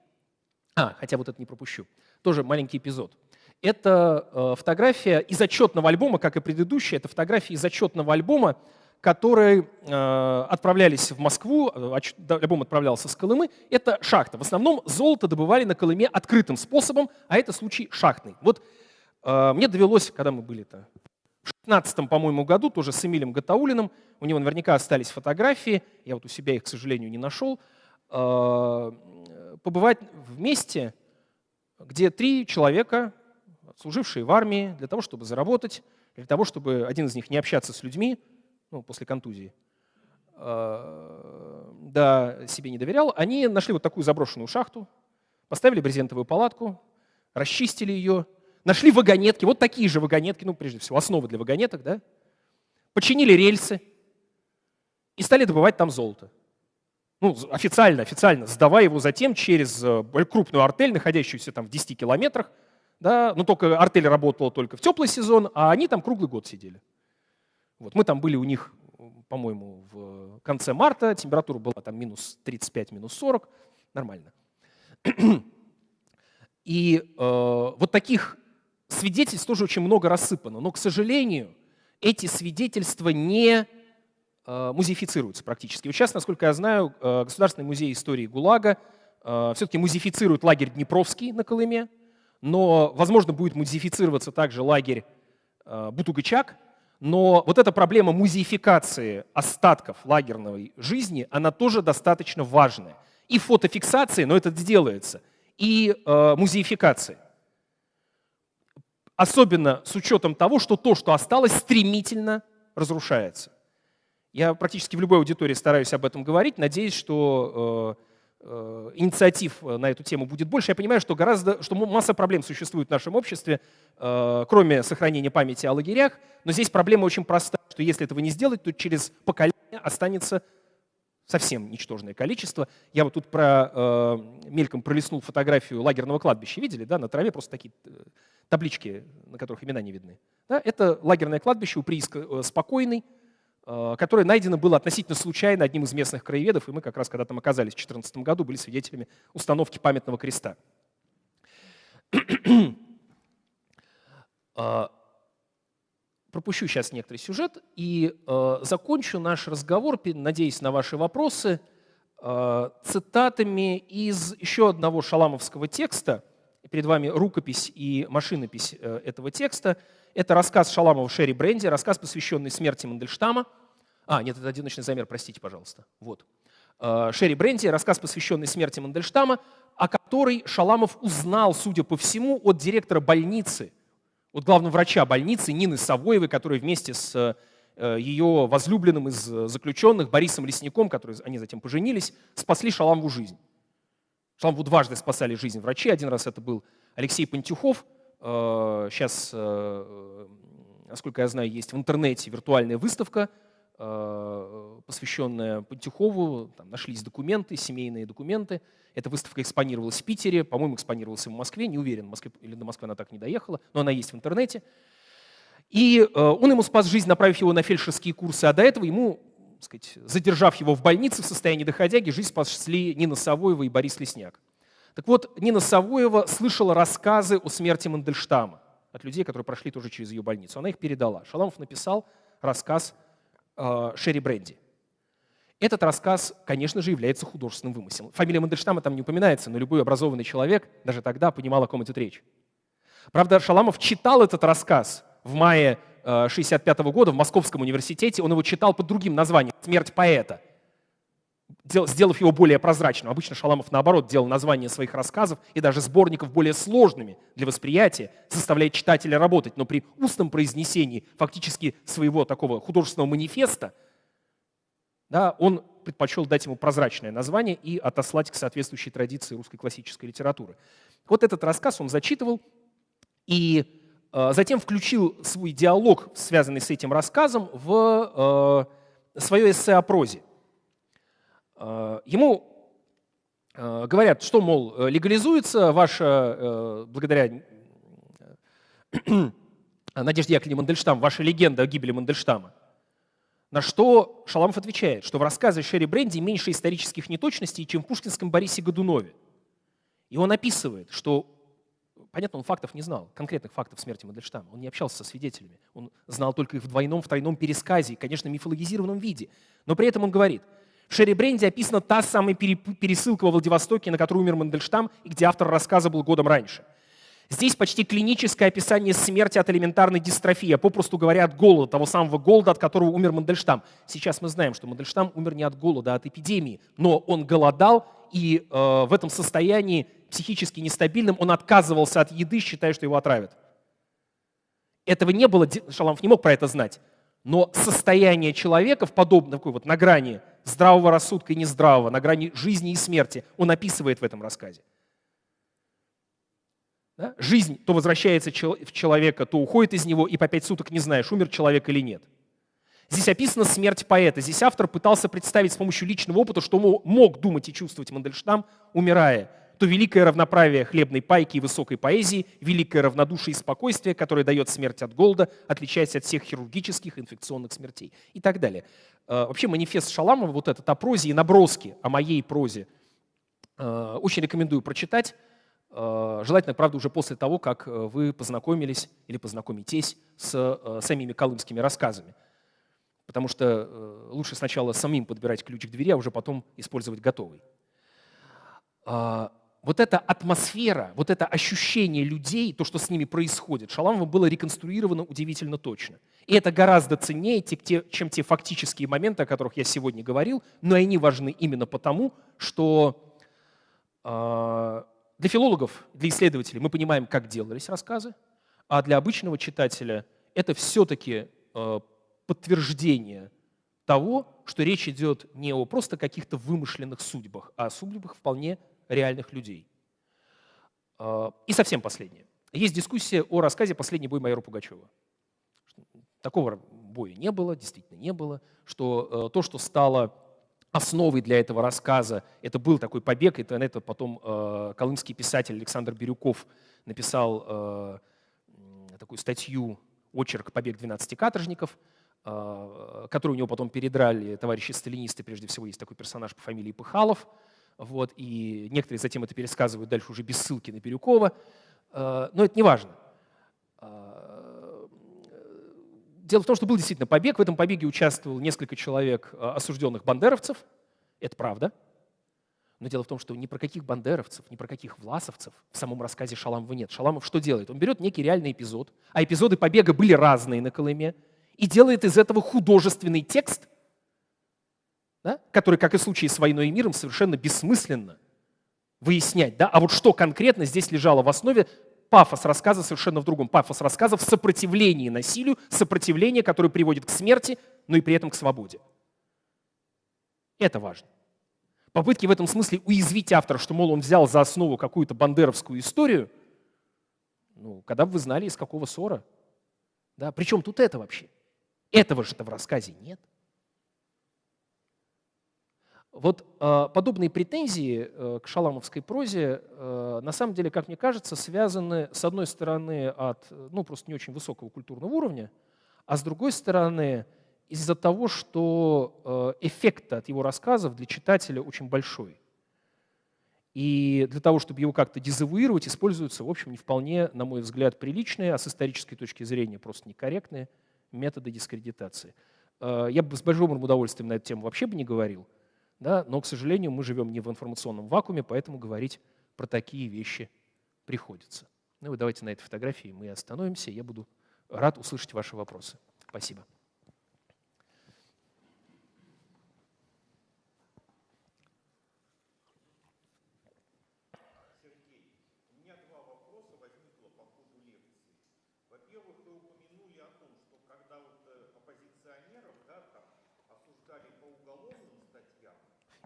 а, хотя вот это не пропущу, тоже маленький эпизод. Это э, фотография из отчетного альбома, как и предыдущая, это фотография из отчетного альбома, которые э, отправлялись в Москву, э, альбом отправлялся с Колымы, это шахта. В основном золото добывали на Колыме открытым способом, а это случай шахтный. Вот э, мне довелось, когда мы были-то в 16 по-моему, году, тоже с Эмилем Гатаулиным, у него наверняка остались фотографии, я вот у себя их, к сожалению, не нашел, э, побывать вместе, где три человека, служившие в армии, для того, чтобы заработать, для того, чтобы один из них не общаться с людьми, ну, после контузии, э, да, себе не доверял, они нашли вот такую заброшенную шахту, поставили брезентовую палатку, расчистили ее, Нашли вагонетки, вот такие же вагонетки, ну, прежде всего, основы для вагонеток, да? Починили рельсы и стали добывать там золото. Ну, официально, официально, сдавая его затем через э, крупную артель, находящуюся там в 10 километрах, да, но только артель работала только в теплый сезон, а они там круглый год сидели. Вот, мы там были у них, по-моему, в конце марта, температура была там минус 35, минус 40, нормально. И э, вот таких свидетельств тоже очень много рассыпано, но, к сожалению, эти свидетельства не э, музеифицируются практически. Вот сейчас, насколько я знаю, э, Государственный музей истории ГУЛАГа э, все-таки музеифицирует лагерь Днепровский на Колыме, но, возможно, будет музеифицироваться также лагерь Бутугачак, но вот эта проблема музеификации остатков лагерной жизни, она тоже достаточно важная. И фотофиксации, но это делается, и музеификации. Особенно с учетом того, что то, что осталось, стремительно разрушается. Я практически в любой аудитории стараюсь об этом говорить, надеюсь, что э, э, инициатив на эту тему будет больше. Я понимаю, что, гораздо, что масса проблем существует в нашем обществе, э, кроме сохранения памяти о лагерях, но здесь проблема очень простая, что если этого не сделать, то через поколение останется совсем ничтожное количество. Я вот тут про, э, мельком пролистнул фотографию лагерного кладбища. Видели, да, на траве просто такие э, таблички, на которых имена не видны. Да, это лагерное кладбище у прииска э, «Спокойный», э, которое найдено было относительно случайно одним из местных краеведов, и мы как раз, когда там оказались в 2014 году, были свидетелями установки памятного креста. Пропущу сейчас некоторый сюжет и э, закончу наш разговор, надеясь на ваши вопросы, э, цитатами из еще одного шаламовского текста. Перед вами рукопись и машинопись э, этого текста. Это рассказ Шаламова Шерри Бренди, рассказ, посвященный смерти Мандельштама. А, нет, это одиночный замер, простите, пожалуйста. Вот. Э, Шерри Бренди, рассказ, посвященный смерти Мандельштама, о которой Шаламов узнал, судя по всему, от директора больницы – от главного врача больницы Нины Савоевой, которая вместе с э, ее возлюбленным из заключенных Борисом Лесником, которые они затем поженились, спасли Шаламову жизнь. Шаламову дважды спасали жизнь врачи. Один раз это был Алексей Пантюхов. Сейчас, э, э, насколько я знаю, есть в интернете виртуальная выставка Э, посвященная Пантюхову. Там нашлись документы, семейные документы. Эта выставка экспонировалась в Питере, по-моему, экспонировалась и в Москве. Не уверен, Москве, или до Москвы она так не доехала, но она есть в интернете. И э, он ему спас жизнь, направив его на фельдшерские курсы, а до этого ему, так сказать, задержав его в больнице в состоянии доходяги, жизнь спасли Нина Савоева и Борис Лесняк. Так вот, Нина Савоева слышала рассказы о смерти Мандельштама от людей, которые прошли тоже через ее больницу. Она их передала. Шаламов написал рассказ Э, Шерри Бренди. Этот рассказ, конечно же, является художественным вымыслом. Фамилия Мандельштама там не упоминается, но любой образованный человек даже тогда понимал, о ком идет речь. Правда, Шаламов читал этот рассказ в мае 1965 э, года в Московском университете. Он его читал под другим названием «Смерть поэта» сделав его более прозрачным. Обычно Шаламов, наоборот, делал названия своих рассказов и даже сборников более сложными для восприятия, заставляя читателя работать. Но при устном произнесении фактически своего такого художественного манифеста да, он предпочел дать ему прозрачное название и отослать к соответствующей традиции русской классической литературы. Вот этот рассказ он зачитывал и э, затем включил свой диалог, связанный с этим рассказом, в э, свое эссе о прозе. Э, ему э, говорят, что, мол, легализуется ваша, э, благодаря Надежде Яковлевне Мандельштам, ваша легенда о гибели Мандельштама. На что Шаламов отвечает, что в рассказе Шерри Бренди меньше исторических неточностей, чем в пушкинском Борисе Годунове. И он описывает, что, понятно, он фактов не знал, конкретных фактов смерти Мандельштама. Он не общался со свидетелями. Он знал только их в двойном, в тройном пересказе, конечно, мифологизированном виде. Но при этом он говорит, в Шерри Бренди описана та самая пересылка во Владивостоке, на которой умер Мандельштам, и где автор рассказа был годом раньше – Здесь почти клиническое описание смерти от элементарной дистрофии, а попросту говоря, от голода, того самого голода, от которого умер Мандельштам. Сейчас мы знаем, что Мандельштам умер не от голода, а от эпидемии, но он голодал, и э, в этом состоянии психически нестабильным он отказывался от еды, считая, что его отравят. Этого не было, Шаламов не мог про это знать, но состояние человека в подобном, такой вот на грани здравого рассудка и нездравого, на грани жизни и смерти, он описывает в этом рассказе. Да? Жизнь то возвращается в человека, то уходит из него, и по пять суток не знаешь, умер человек или нет. Здесь описана смерть поэта. Здесь автор пытался представить с помощью личного опыта, что мог думать и чувствовать Мандельштам, умирая. То великое равноправие хлебной пайки и высокой поэзии, великое равнодушие и спокойствие, которое дает смерть от голода, отличаясь от всех хирургических инфекционных смертей и так далее. А, вообще манифест Шаламова, вот этот о прозе и наброски о моей прозе, а, очень рекомендую прочитать. Э, желательно, правда, уже после того, как э, вы познакомились или познакомитесь с э, самими колымскими рассказами. Потому что лучше сначала самим подбирать ключ к двери, а уже потом использовать готовый. А, вот эта атмосфера, вот это ощущение людей, то, что с ними происходит, Шаламовым было реконструировано удивительно точно. И это гораздо ценнее, чем те фактические моменты, о которых я сегодня говорил, но они важны именно потому, что а, для филологов, для исследователей мы понимаем, как делались рассказы, а для обычного читателя это все-таки э, подтверждение того, что речь идет не о просто каких-то вымышленных судьбах, а о судьбах вполне реальных людей. Э, и совсем последнее. Есть дискуссия о рассказе «Последний бой майора Пугачева». Такого боя не было, действительно не было, что э, то, что стало основой для этого рассказа. Это был такой побег, это, это потом э, колымский писатель Александр Бирюков написал э, такую статью «Очерк «Побег 12 каторжников», э, которую у него потом передрали товарищи сталинисты, прежде всего есть такой персонаж по фамилии Пыхалов, вот, и некоторые затем это пересказывают дальше уже без ссылки на Бирюкова, э, но это не важно. Дело в том, что был действительно побег. В этом побеге участвовал несколько человек, э, осужденных бандеровцев. Это правда. Но дело в том, что ни про каких бандеровцев, ни про каких власовцев в самом рассказе Шаламова нет. Шаламов что делает? Он берет некий реальный эпизод, а эпизоды побега были разные на Колыме, и делает из этого художественный текст, да, который, как и в случае с «Войной и миром», совершенно бессмысленно выяснять. Да? А вот что конкретно здесь лежало в основе, пафос рассказа совершенно в другом. Пафос рассказа в сопротивлении насилию, сопротивление, которое приводит к смерти, но и при этом к свободе. Это важно. Попытки в этом смысле уязвить автора, что, мол, он взял за основу какую-то бандеровскую историю, ну, когда бы вы знали, из какого ссора. Да? Причем тут это вообще? Этого же-то в рассказе нет. Вот э, подобные претензии э, к шаламовской прозе, э, на самом деле, как мне кажется, связаны, с одной стороны, от ну, просто не очень высокого культурного уровня, а с другой стороны, из-за того, что эффект от его рассказов для читателя очень большой. И для того, чтобы его как-то дезавуировать, используются, в общем, не вполне, на мой взгляд, приличные, а с исторической точки зрения просто некорректные методы дискредитации. Я бы с большим удовольствием на эту тему вообще бы не говорил, да? но, к сожалению, мы живем не в информационном вакууме, поэтому говорить про такие вещи приходится. Ну вот давайте на этой фотографии мы остановимся. Я буду рад услышать ваши вопросы. Спасибо. оппозиционеров, да, там, осуждали по уголовно,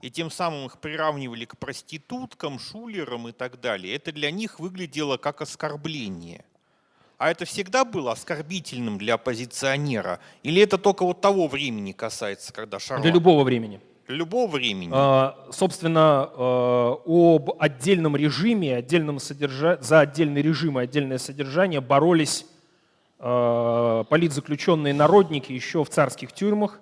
и тем самым их приравнивали к проституткам, шулерам и так далее, это для них выглядело как оскорбление. А это всегда было оскорбительным для оппозиционера? Или это только вот того времени касается, когда Шарлот? Для любого времени. Для любого времени. А, собственно, а, об отдельном режиме, отдельном содержа... за отдельный режим и отдельное содержание боролись а, политзаключенные народники еще в царских тюрьмах.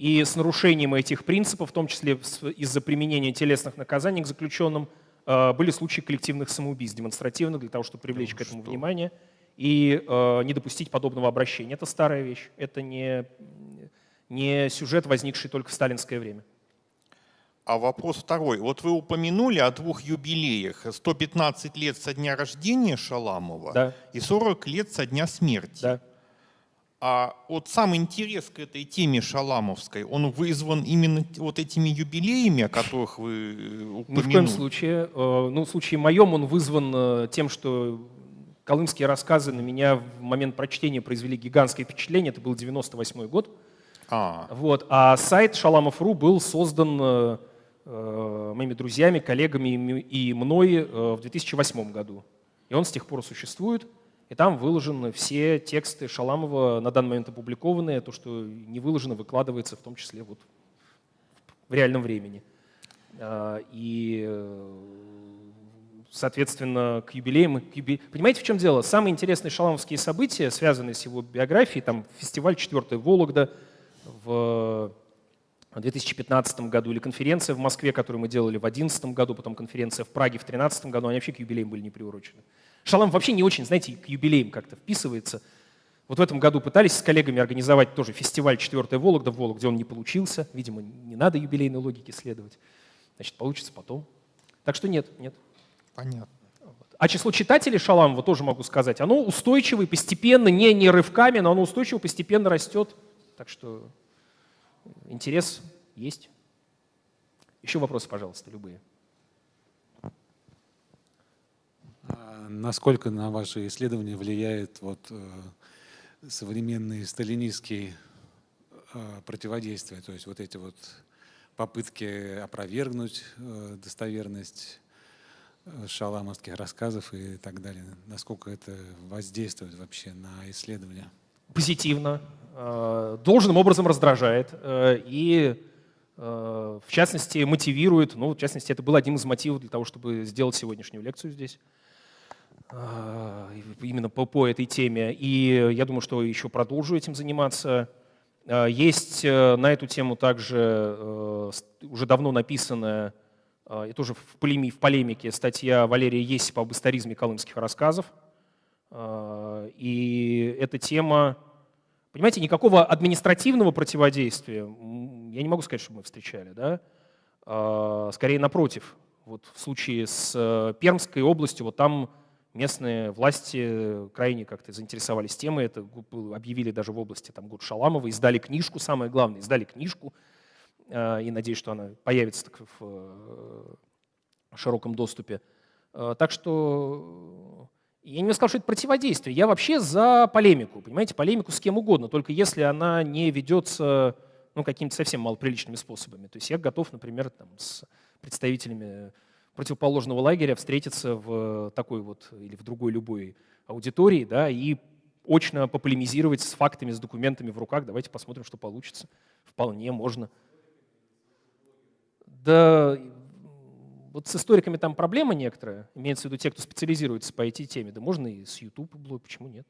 И с нарушением этих принципов, в том числе из-за применения телесных наказаний к заключенным, были случаи коллективных самоубийств демонстративных для того, чтобы привлечь ну, к этому что? внимание и э, не допустить подобного обращения. Это старая вещь, это не, не сюжет, возникший только в сталинское время. А вопрос второй. Вот вы упомянули о двух юбилеях. 115 лет со дня рождения Шаламова да. и 40 лет со дня смерти. Да. А вот сам интерес к этой теме шаламовской, он вызван именно вот этими юбилеями, о которых вы упомянули? Ни в коем случае. Э, ну, в случае моем он вызван э, тем, что Колымские рассказы на меня в момент прочтения произвели гигантское впечатление. Это был 98 год. А. Вот. а сайт Шаламов.ру был создан э, э моими друзьями, коллегами и мной э, в 2008 году. И он с тех пор существует. И там выложены все тексты Шаламова, на данный момент опубликованные. То, что не выложено, выкладывается в том числе вот в реальном времени. А, и э, соответственно, к юбилеям. К юби... Понимаете, в чем дело? Самые интересные шаламовские события, связанные с его биографией, там фестиваль «Четвертая Вологда» в 2015 году или конференция в Москве, которую мы делали в 2011 году, потом конференция в Праге в 2013 году, они вообще к юбилеям были не приурочены. Шалам вообще не очень, знаете, к юбилеям как-то вписывается. Вот в этом году пытались с коллегами организовать тоже фестиваль «Четвертая Вологда» в Вологде, он не получился. Видимо, не надо юбилейной логике следовать. Значит, получится потом. Так что нет, нет. Понятно. А число читателей Шаламова, тоже могу сказать, оно устойчиво и постепенно, не, не рывками, но оно устойчиво постепенно растет. Так что интерес есть. Еще вопросы, пожалуйста, любые. А насколько на ваши исследования влияет вот, э, современный сталинистский э, противодействие, то есть вот эти вот попытки опровергнуть э, достоверность шаламовских рассказов и так далее? Насколько это воздействует вообще на исследования? Позитивно. Э, должным образом раздражает. Э, и э, в частности, мотивирует, ну, в частности, это был один из мотивов для того, чтобы сделать сегодняшнюю лекцию здесь, именно по, по этой теме. И я думаю, что еще продолжу этим заниматься. Есть на эту тему также уже давно написанная и тоже в полемике статья Валерия Есипа об историзме колымских рассказов. А, и эта тема, понимаете, никакого административного противодействия я не могу сказать, что мы встречали. Да? А, скорее напротив. Вот в случае с э, Пермской областью, вот там местные власти крайне как-то заинтересовались темой, это объявили даже в области там, Гуд Шаламова, издали книжку, самое главное, издали книжку, Э, и надеюсь, что она появится так в э, широком доступе. Так что я не скажу, что это противодействие. Я вообще за полемику, понимаете, полемику с кем угодно, только если она не ведется ну, какими-то совсем малоприличными способами. То есть я готов, например, там, с представителями противоположного лагеря встретиться в такой вот или в другой любой аудитории, да, и очно пополемизировать с фактами, с документами в руках. Давайте посмотрим, что получится. Вполне можно. Да, вот с историками там проблема некоторая, имеется в виду те, кто специализируется по IT-теме, да можно и с YouTube блог, почему нет?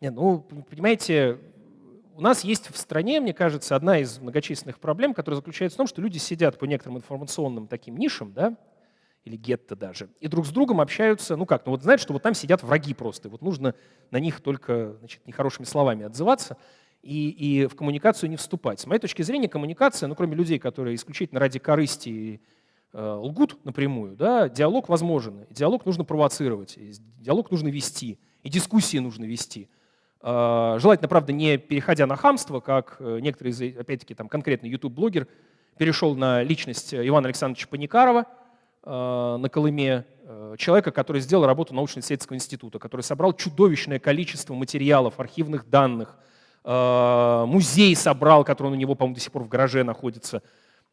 Не, ну, понимаете, у нас есть в стране, мне кажется, одна из многочисленных проблем, которая заключается в том, что люди сидят по некоторым информационным таким нишам, да, или гетто даже, и друг с другом общаются, ну как, ну вот знают, что вот там сидят враги просто, вот нужно на них только значит, нехорошими словами отзываться и, и в коммуникацию не вступать. С моей точки зрения, коммуникация, ну кроме людей, которые исключительно ради корысти э, лгут напрямую, да, диалог возможен, и диалог нужно провоцировать, и диалог нужно вести, и дискуссии нужно вести. Э, желательно, правда, не переходя на хамство, как э, некоторые опять-таки, там конкретный YouTube-блогер перешел на личность Ивана Александровича Паникарова, на Колыме, э, человека, который сделал работу научно-исследовательского института, который собрал чудовищное количество материалов, архивных данных, музей собрал, который у него, по-моему, до сих пор в гараже находится,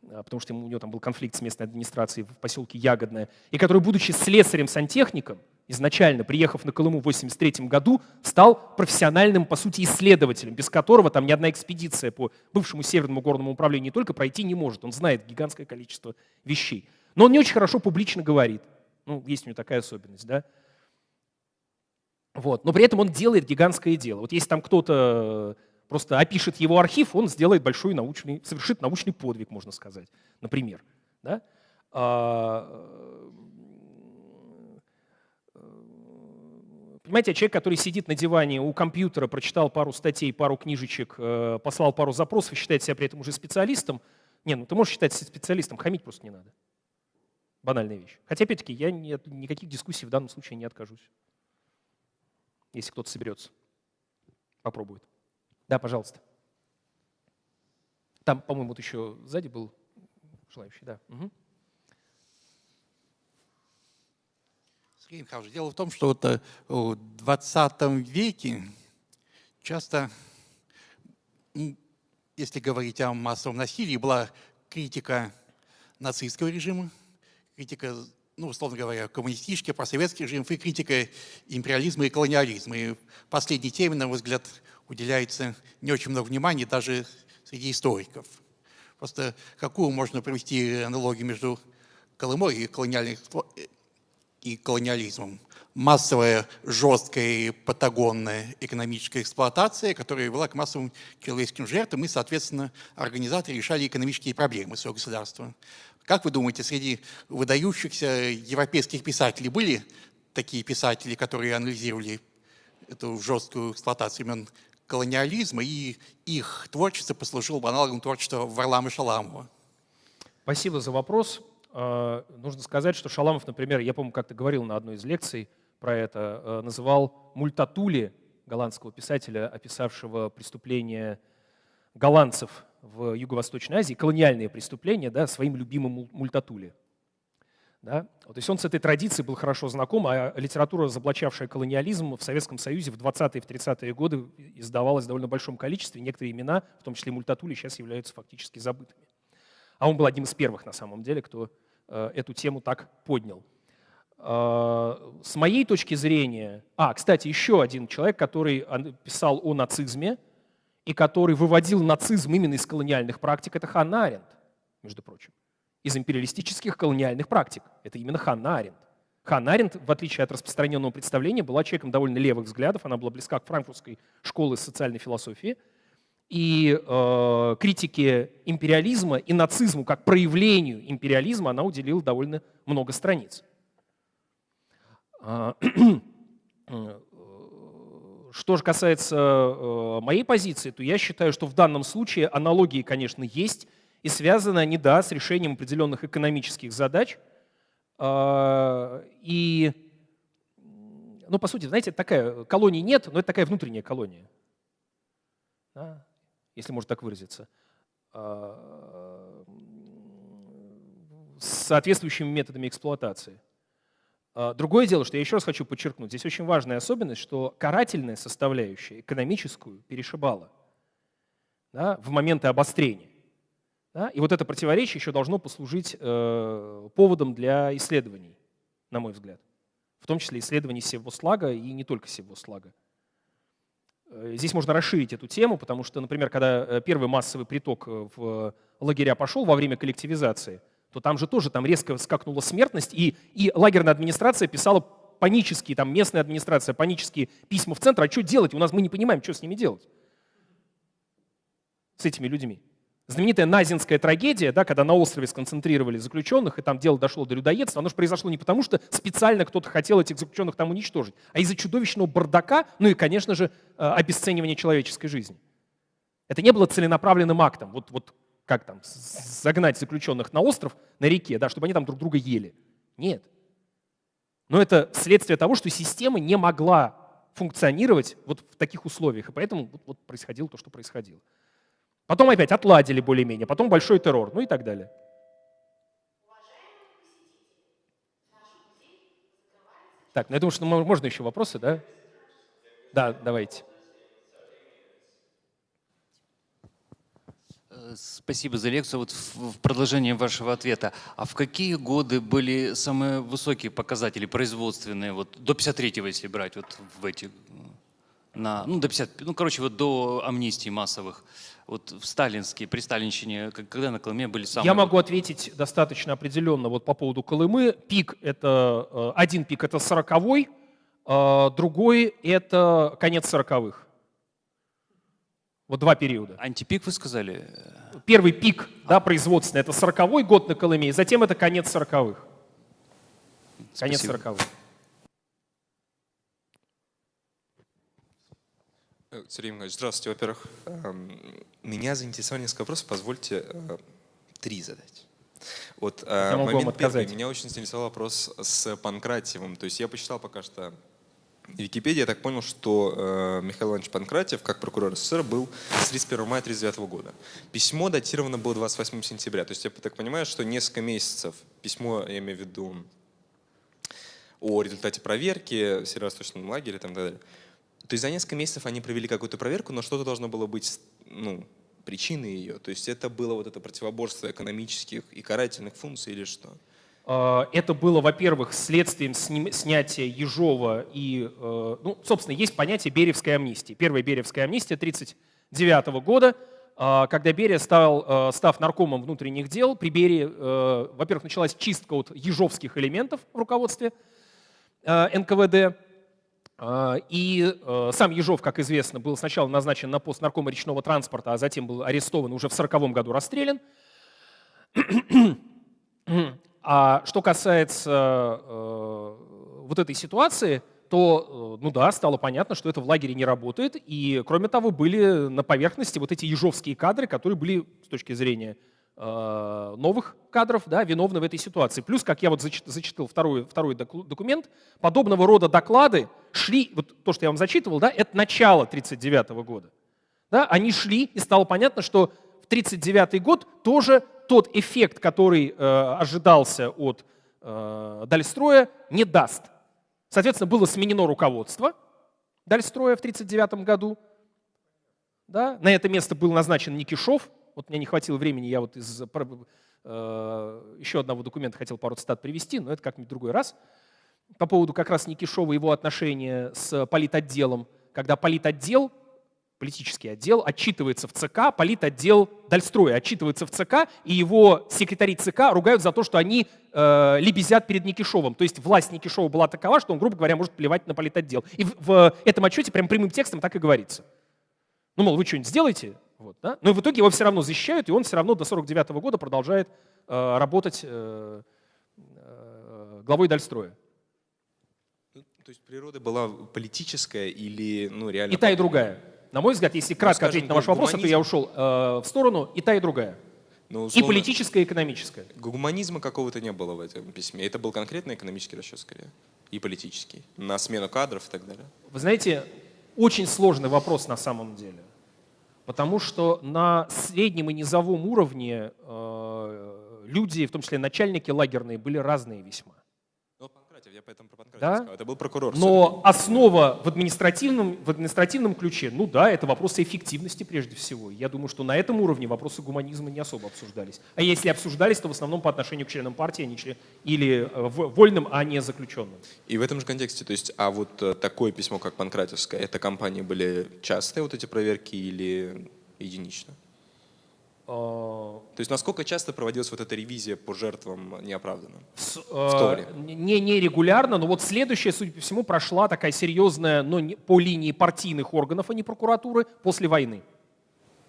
потому что у него там был конфликт с местной администрацией в поселке Ягодное, и который, будучи слесарем-сантехником, изначально, приехав на Колыму в 1983 году, стал профессиональным, по сути, исследователем, без которого там ни одна экспедиция по бывшему Северному горному управлению не только пройти не может, он знает гигантское количество вещей. Но он не очень хорошо публично говорит. Ну, есть у него такая особенность, да. Вот. Но при этом он делает гигантское дело. Вот если там кто-то просто опишет его архив, он сделает большой научный, совершит научный подвиг, можно сказать, например. Да? А, Понимаете, человек, который сидит на диване у компьютера, прочитал пару статей, пару книжечек, э, послал пару запросов и считает себя при этом уже специалистом, не, ну ты можешь считать себя специалистом, хамить просто не надо. Банальная вещь. Хотя, опять-таки, я не, никаких дискуссий в данном случае не откажусь. Если кто-то соберется, попробует. Да, пожалуйста. Там, по-моему, вот еще сзади был желающий, да. Угу. Сергей Михайлович, дело в том, что вот э, в 20 веке часто, если говорить о массовом насилии, была критика нацистского режима, критика, ну, условно говоря, коммунистический, просоветский режим и критика империализма и колониализма. И последней теме, на мой взгляд, уделяется не очень много внимания даже среди историков. Просто какую можно провести аналогию между Колымой и колониализмом. Массовая, жесткая и патагонная экономическая эксплуатация, которая вела к массовым человеческим жертвам, и, соответственно, организаторы решали экономические проблемы своего государства. Как вы думаете, среди выдающихся европейских писателей были такие писатели, которые анализировали эту жесткую эксплуатацию времен колониализма, и их творчество послужило аналогом творчества Варлама Шаламова? Спасибо за вопрос. А, нужно сказать, что Шаламов, например, я, помню, как-то говорил на одной из лекций про это, э, называл Мультатули, голландского писателя, описавшего преступления голландцев в Юго-Восточной Азии, колониальные преступления, да, своим любимым Мультатули. Да? Вот, то есть он с этой традицией был хорошо знаком, а литература, разоблачавшая колониализм в Советском Союзе в 20-е и в 30-е годы издавалась в довольно большом количестве. Некоторые имена, в том числе Мультатули, сейчас являются фактически забытыми. А он был одним из первых, на самом деле, кто Э, эту тему так поднял. Э, с моей точки зрения... А, кстати, еще один человек, который писал о нацизме и который выводил нацизм именно из колониальных практик, это Ханна Аренд, между прочим. Из империалистических колониальных практик. Это именно Ханна Аренд. Ханна Аренд, в отличие от распространенного представления, была человеком довольно левых взглядов, она была близка к франкфуртской школе социальной философии – и э, критике империализма и нацизму как проявлению империализма она уделила довольно много страниц. А, что же касается э, моей позиции, то я считаю, что в данном случае аналогии, конечно, есть, и связаны они, да, с решением определенных экономических задач. Э, и, ну, по сути, знаете, такая колонии нет, но это такая внутренняя колония. Да? если можно так выразиться, а, с соответствующими методами эксплуатации. А, другое дело, что я еще раз хочу подчеркнуть, здесь очень важная особенность, что карательная составляющая экономическую перешибала да, в моменты обострения. Да, и вот это противоречие еще должно послужить э, поводом для исследований, на мой взгляд. В том числе исследований Севослага и не только Севослага. Э, здесь можно расширить эту тему, потому что, например, когда э, первый массовый приток э, в лагеря пошел во время коллективизации, то там же тоже там резко скакнула смертность, и, и лагерная администрация писала панические, там местная администрация, панические письма в центр, а что делать? У нас мы не понимаем, что с ними делать, с этими людьми. Знаменитая Назинская трагедия, да, когда на острове сконцентрировали заключенных, и там дело дошло до людоедства, оно же произошло не потому, что специально кто-то хотел этих заключенных там уничтожить, а из-за чудовищного бардака, ну и, конечно же, э, обесценивания человеческой жизни. Это не было целенаправленным актом, вот, вот как там, загнать заключенных на остров, на реке, да, чтобы они там друг друга ели. Нет. Но это следствие того, что система не могла функционировать вот в таких условиях, и поэтому вот, вот происходило то, что происходило. Потом опять отладили более-менее, потом большой террор, ну и так далее. Так, ну я думаю, что можно еще вопросы, да? Да, давайте. Спасибо за лекцию. Вот в продолжение вашего ответа. А в какие годы были самые высокие показатели производственные? Вот до 53-го, если брать, вот в эти, на, ну, до 50, ну, короче, вот до амнистии массовых. Вот в сталинские, при сталинщине, когда на Колыме были самые... Я могу ответить достаточно определенно вот по поводу Колымы. Пик это, э, один пик это 40-й, э, другой это конец 40-х. Вот два периода. Антипик вы сказали? Первый пик да, производственный – это 40-й год на Колыме, и затем это конец 40-х. Конец 40-х. Э, Сергей Иванович, здравствуйте. Во-первых, эм, меня заинтересовал несколько вопросов, позвольте э, три задать. Вот э, я могу момент вам первый, меня очень заинтересовал вопрос с Панкратиевым. То есть я почитал пока что Википедии я так понял, что э, Михаил Иванович Панкратьев, как прокурор СССР, был с 31 мая 1939 года. Письмо датировано было 28 сентября. То есть я так понимаю, что несколько месяцев письмо, я имею в виду о результате проверки в северо-восточном лагере и так далее. То есть за несколько месяцев они провели какую-то проверку, но что-то должно было быть ну, причиной ее. То есть это было вот это противоборство экономических и карательных функций или что? А, это было, во-первых, следствием снятия Ежова и, э, ну, собственно, есть понятие Беревской амнистии. Первая Беревская амнистия 1939 года, а, когда Берия стал, э, став наркомом внутренних дел, при Берии, э, во-первых, началась чистка от ежовских элементов в руководстве НКВД, а, и сам Ежов, как известно, был сначала назначен на пост наркома речного транспорта, а затем был арестован уже в 1940 году расстрелян. А что касается э, вот этой ситуации, то, э, ну да, стало понятно, что это в лагере не работает. И, кроме того, были на поверхности вот эти ежовские кадры, которые были с точки зрения э, новых кадров, да, виновны в этой ситуации. Плюс, как я вот зачитал второй, второй документ, подобного рода доклады шли, вот то, что я вам зачитывал, да, это начало 1939 года. Да, они шли, и стало понятно, что в 1939 год тоже тот эффект, который э, ожидался от э, Дальстроя, не даст. Соответственно, было сменено руководство Дальстроя в 1939 году. Да? На это место был назначен Никишов. Вот мне не хватило времени, я вот из э, еще одного документа хотел пару цитат привести, но это как-нибудь другой раз. По поводу как раз Никишова и его отношения с политотделом, когда политотдел политический отдел отчитывается в ЦК, политотдел Дальстроя отчитывается в ЦК, и его секретари ЦК ругают за то, что они э, лебезят перед Никишовым. То есть власть Никишова была такова, что он, грубо говоря, может плевать на политотдел. И в, в этом отчете прям прямым текстом так и говорится. Ну, мол, вы что-нибудь сделаете? Вот, да? Но в итоге его все равно защищают, и он все равно до 49 -го года продолжает э, работать э, э, главой Дальстроя. То есть природа была политическая или ну, реально... И та, и другая. На мой взгляд, если кратко ну, ответить на ваш вопрос, то я ушел э, в сторону и та, и другая. Ну, условно, и политическая, и экономическая. Гуманизма какого-то не было в этом письме. Это был конкретно экономический расчет скорее. И политический. На смену кадров и так далее. Вы знаете, очень сложный вопрос на самом деле. Потому что на среднем и низовом уровне э, люди, в том числе начальники лагерные, были разные весьма я поэтому про Панкратия да? сказал. Это был прокурор. Но основа в административном, в административном ключе, ну да, это вопросы эффективности прежде всего. Я думаю, что на этом уровне вопросы гуманизма не особо обсуждались. А если обсуждались, то в основном по отношению к членам партии, а не член, или э, вольным, а не заключенным. И в этом же контексте, то есть, а вот э, такое письмо, как Панкратевское, это компании были частые вот эти проверки или единично? А, то есть насколько часто проводилась вот эта ревизия по жертвам неоправданным? С, в то время? Не, не регулярно, но вот следующая, судя по всему, прошла такая серьезная, но не, по линии партийных органов, а не прокуратуры, после войны.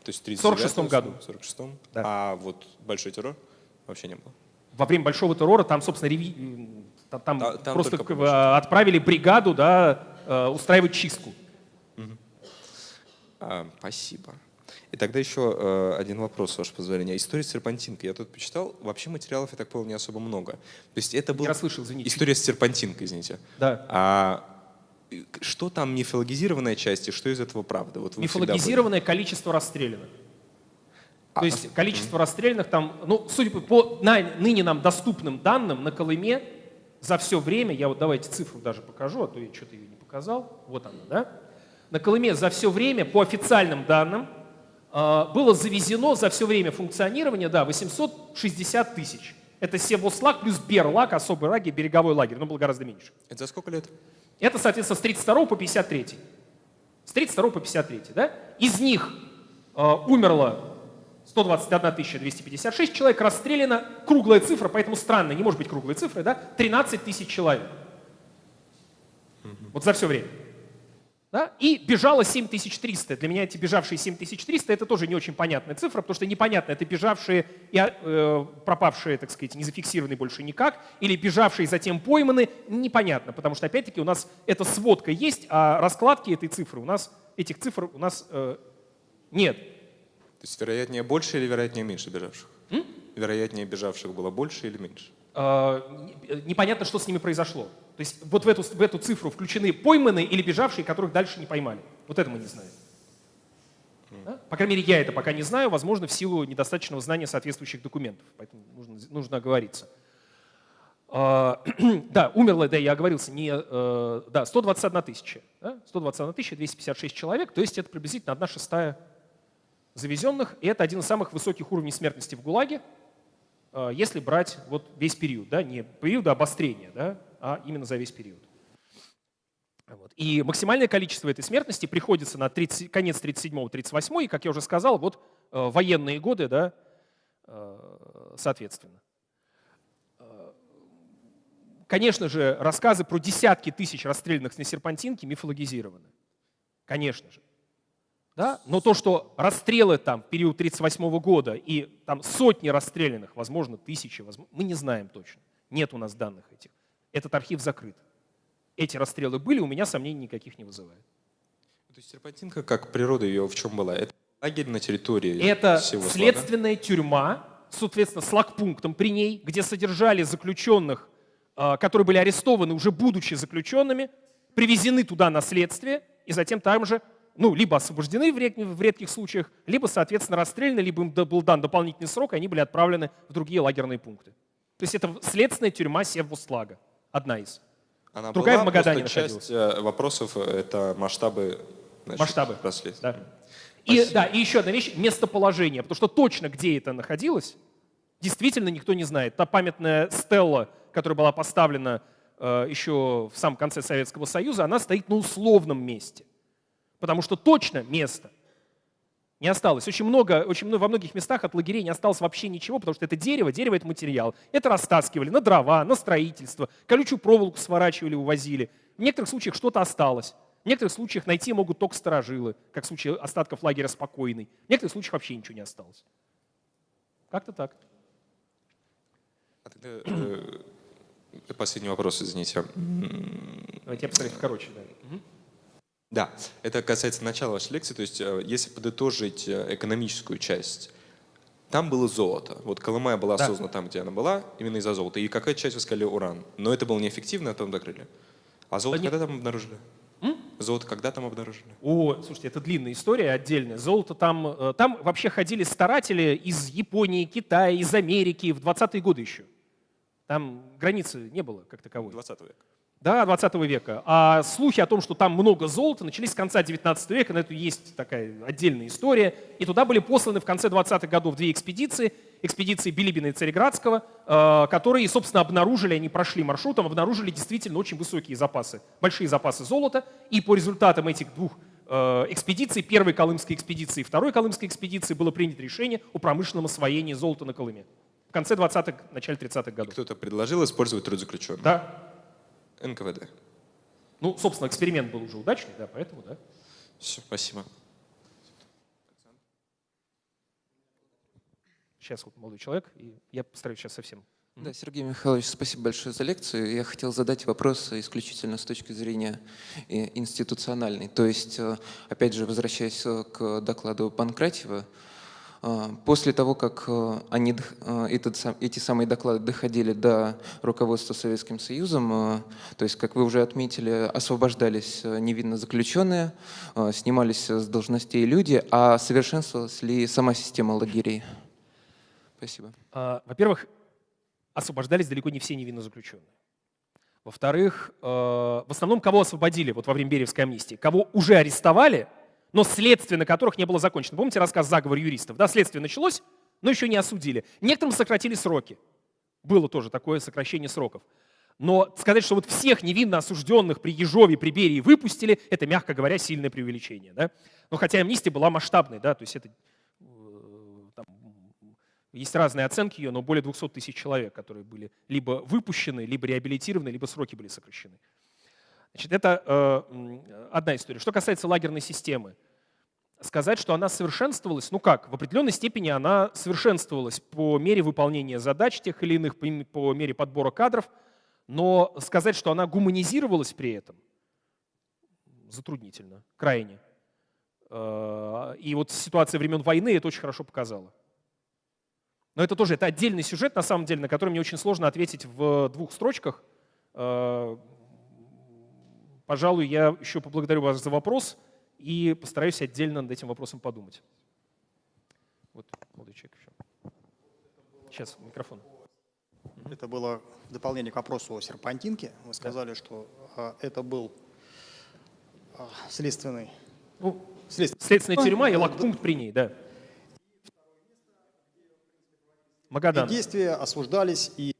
То есть в 46 году. В 46 да. А вот большой террор вообще не было? Во время большого террора там, собственно, реви... там, там, там просто отправили бригаду да, э, устраивать чистку. Угу. А, спасибо. И тогда еще э, один вопрос, с вашего позволения. История с серпантинкой. Я тут почитал. Вообще материалов, я так понял, не особо много. То есть это была история с серпантинкой, извините. Да. А что там мифологизированная часть и что из этого правда? Вот Мифологизированное количество расстрелянных. То а, есть количество расстрелянных там, ну, судя по, по на, ныне нам доступным данным, на Колыме за все время, я вот давайте цифру даже покажу, а то я что-то ее не показал, вот она, да? На Колыме за все время, по официальным данным, а, было завезено за все время функционирования, да, 860 тысяч. Это Севослаг плюс Берлаг, особый лагерь, береговой лагерь, но было гораздо меньше. Это за сколько лет? Это, соответственно, с 32 по 53. С 32 по 53, да? Из них э, умерло 121 256 человек, расстреляно, круглая цифра, поэтому странно, не может быть круглой цифры, да? 13 тысяч человек. Вот за все время. Да? И бежало 7300. Для меня эти бежавшие 7300 это тоже не очень понятная цифра, потому что непонятно, это бежавшие и э, пропавшие, так сказать, не зафиксированные больше никак, или бежавшие затем пойманы, непонятно, потому что опять-таки у нас эта сводка есть, а раскладки этой цифры у нас, этих цифр у нас э, нет. То есть вероятнее больше или вероятнее меньше бежавших? М? Вероятнее бежавших было больше или меньше? Э, непонятно, что с ними произошло. То есть вот в эту, в эту цифру включены пойманные или бежавшие, которых дальше не поймали. Вот это мы не знаем. Да? По крайней мере, я это пока не знаю, возможно, в силу недостаточного знания соответствующих документов. Поэтому нужно, нужно оговориться. А, да, умерло, да, я оговорился, не, э, да, 121 тысяча. Да? 121 тысяча, 256 человек, то есть это приблизительно одна шестая завезенных, и это один из самых высоких уровней смертности в ГУЛАГе, если брать вот весь период, да, не период обострения, да, а именно за весь период. Вот. И максимальное количество этой смертности приходится на 30, конец 37-38, и, как я уже сказал, вот э, военные годы, да, э, соответственно. Э, конечно же, рассказы про десятки тысяч расстрелянных на серпантинке мифологизированы. Конечно же. Да? Но то, что расстрелы там в период 1938 года и там сотни расстрелянных, возможно, тысячи, возможно, мы не знаем точно. Нет у нас данных этих этот архив закрыт. Эти расстрелы были, у меня сомнений никаких не вызывает. То есть серпантинка, как природа ее в чем была? Это лагерь на территории Это всего следственная слага? тюрьма, соответственно, с лагпунктом при ней, где содержали заключенных, а, которые были арестованы, уже будучи заключенными, привезены туда на следствие, и затем там же ну, либо освобождены в, редких случаях, либо, соответственно, расстреляны, либо им был дан дополнительный срок, и они были отправлены в другие лагерные пункты. То есть это следственная тюрьма Севвустлага. Одна из. Она Другая была, в Магадане часть э, вопросов — это масштабы значит, Масштабы. Да. И, да, и еще одна вещь — местоположение. Потому что точно, где это находилось, действительно никто не знает. Та памятная стелла, которая была поставлена э, еще в самом конце Советского Союза, она стоит на условном месте. Потому что точно место не осталось. Очень много, очень много, во многих местах от лагерей не осталось вообще ничего, потому что это дерево, дерево — это материал. Это растаскивали на дрова, на строительство, колючую проволоку сворачивали, увозили. В некоторых случаях что-то осталось. В некоторых случаях найти могут только сторожилы, как в случае остатков лагеря «Спокойный». В некоторых случаях вообще ничего не осталось. Как-то так. А тогда, э, последний вопрос, извините. Давайте я постараюсь короче. Да. Да, это касается начала вашей лекции. То есть, э, если подытожить э, экономическую часть, там было золото. Вот Колымая была да. создана там, где она была, именно из-за золота. И какая часть вы сказали уран. Но это было неэффективно, а потом закрыли. А золото Они... когда там обнаружили? М? Золото когда там обнаружили? О, слушайте, это длинная история отдельная. Золото там... Э, там вообще ходили старатели из Японии, Китая, из Америки в 20-е годы еще. Там границы не было как таковой. 20 века да, 20 века. А слухи о том, что там много золота, начались с конца 19 века, на это есть такая отдельная история. И туда были посланы в конце 20-х годов две экспедиции, экспедиции Билибина и Цареградского, э, которые, собственно, обнаружили, они прошли маршрутом, обнаружили действительно очень высокие запасы, большие запасы золота. И по результатам этих двух э, экспедиций, первой Колымской экспедиции и второй Колымской экспедиции, было принято решение о промышленном освоении золота на Колыме. В конце 20-х, начале 30-х годов. Кто-то предложил использовать труд заключенных. Да, НКВД. Ну, собственно, эксперимент был уже удачный, да, поэтому, да. Все, спасибо. Сейчас вот молодой человек, и я постараюсь сейчас совсем. Да, Сергей Михайлович, спасибо большое за лекцию. Я хотел задать вопрос исключительно с точки зрения э, институциональной. То есть, э, опять же, возвращаясь э, к докладу Панкратьева, после того, как э, они, э, этот, эти самые доклады доходили до руководства Советским Союзом, э, то есть, как вы уже отметили, освобождались невинно заключенные, снимались с должностей люди, а совершенствовалась ли сама система лагерей? Спасибо. А, во-первых, освобождались далеко не все невинно заключенные. Во-вторых, в основном кого освободили вот во время Бериевской амнистии? Кого уже арестовали, но следствие на которых не было закончено. Помните рассказ «Заговор юристов»? Да, следствие началось, но еще не осудили. Некоторым сократили сроки. Было тоже такое сокращение сроков. Но сказать, что вот всех невинно осужденных при Ежове, при Берии выпустили, это, мягко говоря, сильное преувеличение. Да? Но хотя амнистия была масштабной, да, то есть это есть разные оценки ее, но более 200 тысяч человек, которые были либо выпущены, либо реабилитированы, либо сроки были сокращены. Значит, это э, одна история. Что касается лагерной системы, сказать, что она совершенствовалась, ну как, в определенной степени она совершенствовалась по мере выполнения задач тех или иных, по, мере подбора кадров, но сказать, что она гуманизировалась при этом, затруднительно, крайне. Э, и вот ситуация времен войны это очень хорошо показала. Но это тоже это отдельный сюжет, на самом деле, на который мне очень сложно ответить в двух строчках. Пожалуй, я еще поблагодарю вас за вопрос и постараюсь отдельно над этим вопросом подумать. Вот, молодой человек еще. Сейчас, микрофон. Это было в дополнение к вопросу о серпантинке. Вы сказали, да. что а, это был а, следственный... Ну, следственный. Следственная тюрьма и лагпункт при ней, да. Магадан. действия осуждались и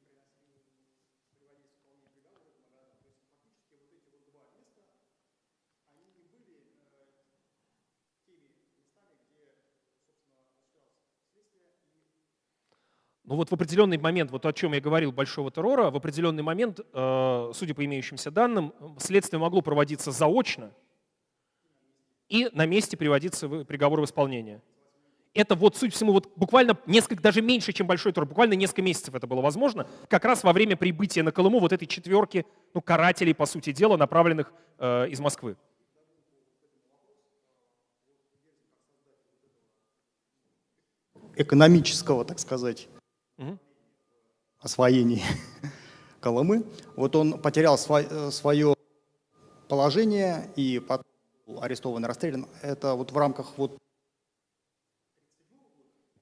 Ну вот в определенный момент, вот о чем я говорил, большого террора, в определенный момент, э, судя по имеющимся данным, следствие могло проводиться заочно и на месте приводиться приговор в исполнение это вот, суть всему, вот буквально несколько, даже меньше, чем большой тур, буквально несколько месяцев это было возможно, как раз во время прибытия на Колыму вот этой четверки ну, карателей, по сути дела, направленных э, из Москвы. экономического, так сказать, угу. освоения Колымы. Вот он потерял свое, э, свое положение и потом арестован и расстрелян. Это вот в рамках вот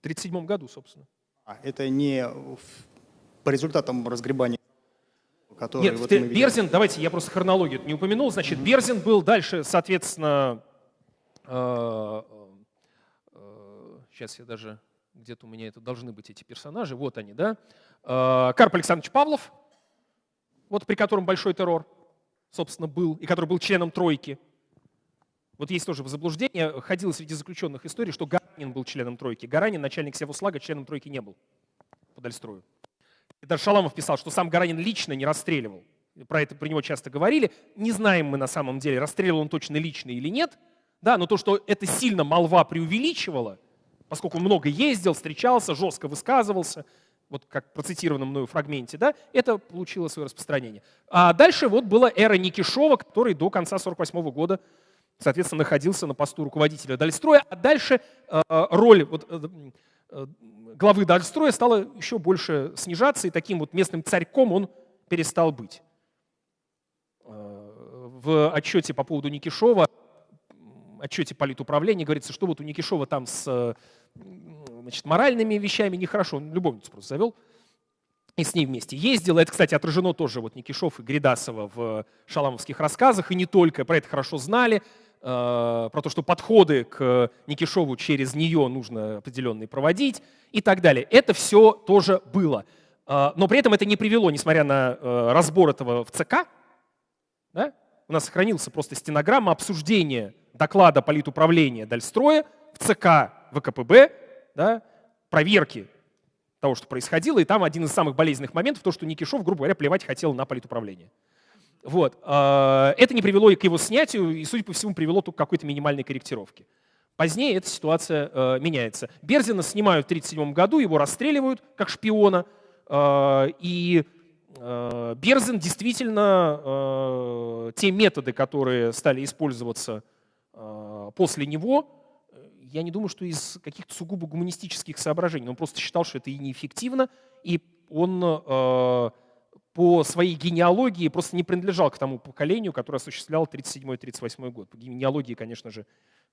1937 году, собственно. А, это не по результатам разгребания который Нет, вот ты, Берзин, давайте я просто хронологию не упомянул. Значит, mm-hmm. Берзин был дальше, соответственно, э, э, сейчас я даже, где-то у меня это должны быть эти персонажи, вот они, да. Э, Карп Александрович Павлов, вот при котором большой террор, собственно, был, и который был членом тройки. Вот есть тоже заблуждение, ходило среди заключенных истории, что Гаранин был членом тройки. Гаранин, начальник Севуслага, членом тройки не был по Дальстрою. И даже Шаламов писал, что сам Гаранин лично не расстреливал. Про это про него часто говорили. Не знаем мы на самом деле, расстреливал он точно лично или нет. Да, но то, что это сильно молва преувеличивала, поскольку он много ездил, встречался, жестко высказывался, вот как процитированном мною фрагменте, да, это получило свое распространение. А дальше вот была эра Никишова, который до конца 1948 года соответственно, находился на посту руководителя Дальстроя, а дальше э, роль вот, э, э, главы Дальстроя стала еще больше снижаться, и таким вот местным царьком он перестал быть. В отчете по поводу Никишова, отчете политуправления говорится, что вот у Никишова там с значит, моральными вещами нехорошо, он любовницу просто завел, и с ней вместе ездил. Это, кстати, отражено тоже вот Никишов и Гридасова в шаламовских рассказах, и не только, про это хорошо знали. Э, про то, что подходы к Никишову через нее нужно определенные проводить и так далее. Это все тоже было. Э, но при этом это не привело, несмотря на э, разбор этого в ЦК, да, у нас сохранился просто стенограмма обсуждения доклада политуправления Дальстроя в ЦК ВКПБ, да, проверки того, что происходило, и там один из самых болезненных моментов, то, что Никишов, грубо говоря, плевать хотел на политуправление. Вот. А, это не привело к его снятию, и, судя по всему, привело только к какой-то минимальной корректировке. Позднее эта ситуация э, меняется. Берзина снимают в 1937 году, его расстреливают как шпиона, э, и э, Берзин действительно э, те методы, которые стали использоваться э, после него, я не думаю, что из каких-то сугубо гуманистических соображений. Он просто считал, что это и неэффективно, и он э, по своей генеалогии просто не принадлежал к тому поколению, которое осуществляло 37-38 год. По генеалогии, конечно же,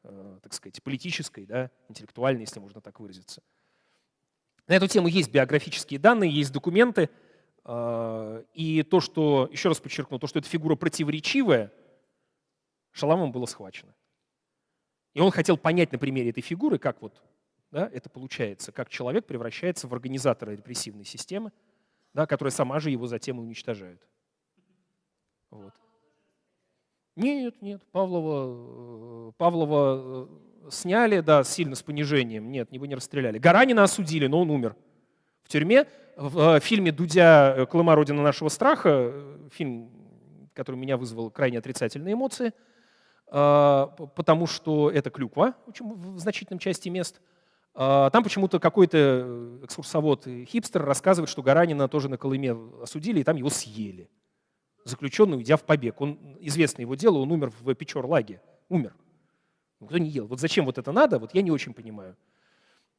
э, так сказать, политической, да, интеллектуальной, если можно так выразиться. На эту тему есть биографические данные, есть документы. А, и то, что, еще раз подчеркну, то, что эта фигура противоречивая, Шаламовым было схвачено. И он хотел понять на примере этой фигуры, как вот да, это получается, как человек превращается в организатора репрессивной системы, да, которая сама же его затем и уничтожает. Вот. Нет, нет, Павлова, э, Павлова э, сняли, да, сильно с понижением. Нет, его не расстреляли. Гаранина осудили, но он умер в тюрьме. В э, фильме Дудя «Колыма. Родина нашего страха», фильм, который меня вызвал крайне отрицательные эмоции, потому что это клюква в значительном части мест. Там почему-то какой-то экскурсовод хипстер рассказывает, что Гаранина тоже на Колыме осудили, и там его съели заключенный, уйдя в побег. Он, известно его дело, он умер в Печор-лаге. Умер. Никто не ел. Вот зачем вот это надо, вот я не очень понимаю.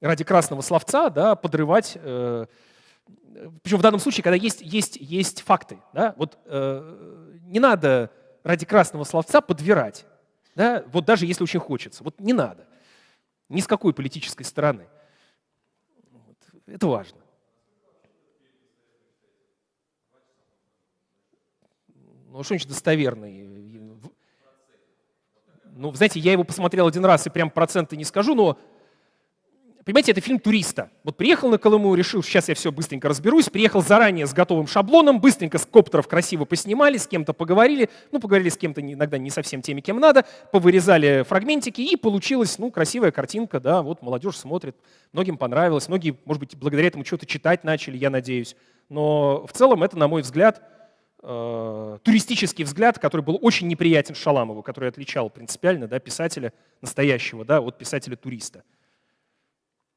Ради красного словца да, подрывать... Э, причем в данном случае, когда есть, есть, есть факты. Да, вот э, не надо ради красного словца подвирать. Да, вот даже если очень хочется. Вот не надо. Ни с какой политической стороны. Вот, это важно. ну уж очень достоверный. Ну, знаете, я его посмотрел один раз и прям проценты не скажу, но Понимаете, это фильм туриста. Вот приехал на Колыму, решил, сейчас я все быстренько разберусь, приехал заранее с готовым шаблоном, быстренько с коптеров красиво поснимали, с кем-то поговорили, ну, поговорили с кем-то иногда не совсем теми, кем надо, повырезали фрагментики, и получилась, ну, красивая картинка, да, вот молодежь смотрит, многим понравилось, многие, может быть, благодаря этому что-то читать начали, я надеюсь. Но в целом это, на мой взгляд, э, туристический взгляд, который был очень неприятен Шаламову, который отличал принципиально да, писателя настоящего да, от писателя-туриста.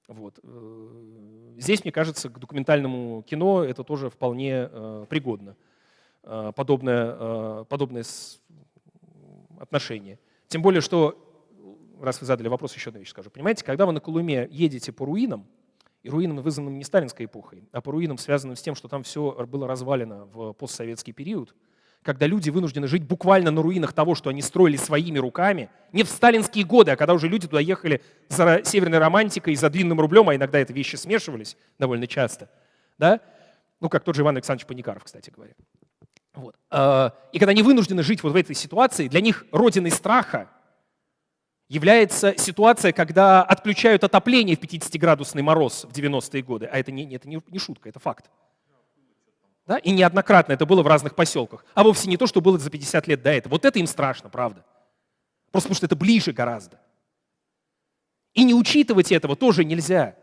Вот. Э, здесь, мне кажется, к документальному кино это тоже вполне э, пригодно, э, подобное, подобное отношение. Тем более, что, раз вы задали вопрос, еще одну вещь скажу. Понимаете, когда вы на Колуме едете по руинам, и руинам, вызванным не сталинской эпохой, а по руинам, связанным с тем, что там все было развалено в постсоветский период, когда люди вынуждены жить буквально на руинах того, что они строили своими руками, не в сталинские годы, а когда уже люди туда ехали за северной романтикой, за длинным рублем, а иногда это вещи смешивались довольно часто, да? ну, как тот же Иван Александрович Паникаров, кстати говоря. Вот. А, и когда они вынуждены жить вот в этой ситуации, для них родиной страха является ситуация, когда отключают отопление в 50-градусный мороз в 90-е годы. А это не, это не, не шутка, это факт. Да? И неоднократно это было в разных поселках. А вовсе не то, что было за 50 лет до этого. Вот это им страшно, правда. Просто потому что это ближе гораздо. И не учитывать этого тоже нельзя.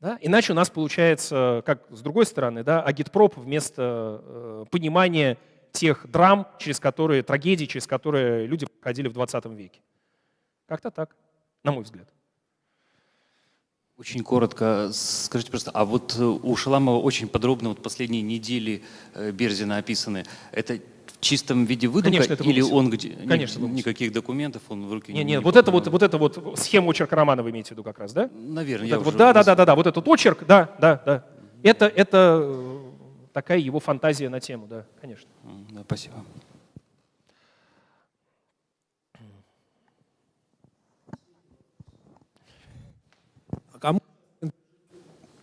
Да? Иначе у нас получается, как с другой стороны, да, агитпроп вместо э, понимания тех драм, через которые, трагедий, через которые люди проходили в 20 веке. Как-то так, на мой взгляд. Очень коротко, скажите просто, а вот э, у Шаламова очень подробно вот последние недели э, Берзина описаны. Это в чистом виде выдумка Конечно, это или он где Конечно, ни, никаких документов он в руки не, не Нет, вот это вот, вот это вот схема очерка романа вы имеете в виду как раз, да? Наверное, вот я вот, да, да, да, да, да, вот этот очерк, да, да, да. Это, это э, такая его фантазия на тему, да, конечно. Да, спасибо.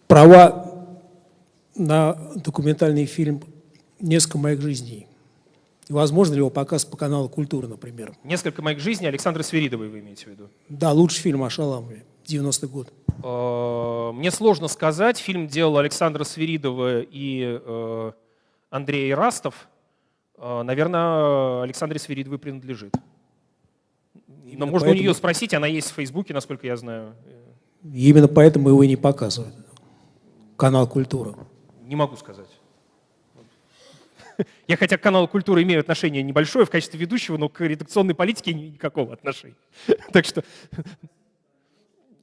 Права на документальный фильм «Несколько моих жизней»? Возможно ли его показ по каналу «Культура», например? «Несколько моих жизней» Александра Свиридовой вы имеете в виду? Да, лучший фильм о Шаламове, 90-й год. Э, мне сложно сказать. Фильм делал Александра Свиридова и э, Андрей Растов, э, наверное, Александре Свиридовой принадлежит. Именно Но можно поэтому... у нее спросить, она есть в Фейсбуке, насколько я знаю. именно поэтому его и не показывают. Канал «Культура». Не могу сказать. Я хотя к каналу «Культура» имею отношение небольшое в качестве ведущего, но к редакционной политике никакого отношения. Так что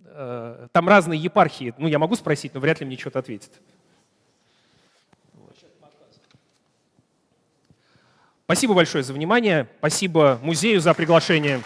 э, там разные епархии. Ну, я могу спросить, но вряд ли мне что-то ответит. Спасибо большое за внимание. Спасибо музею за приглашение.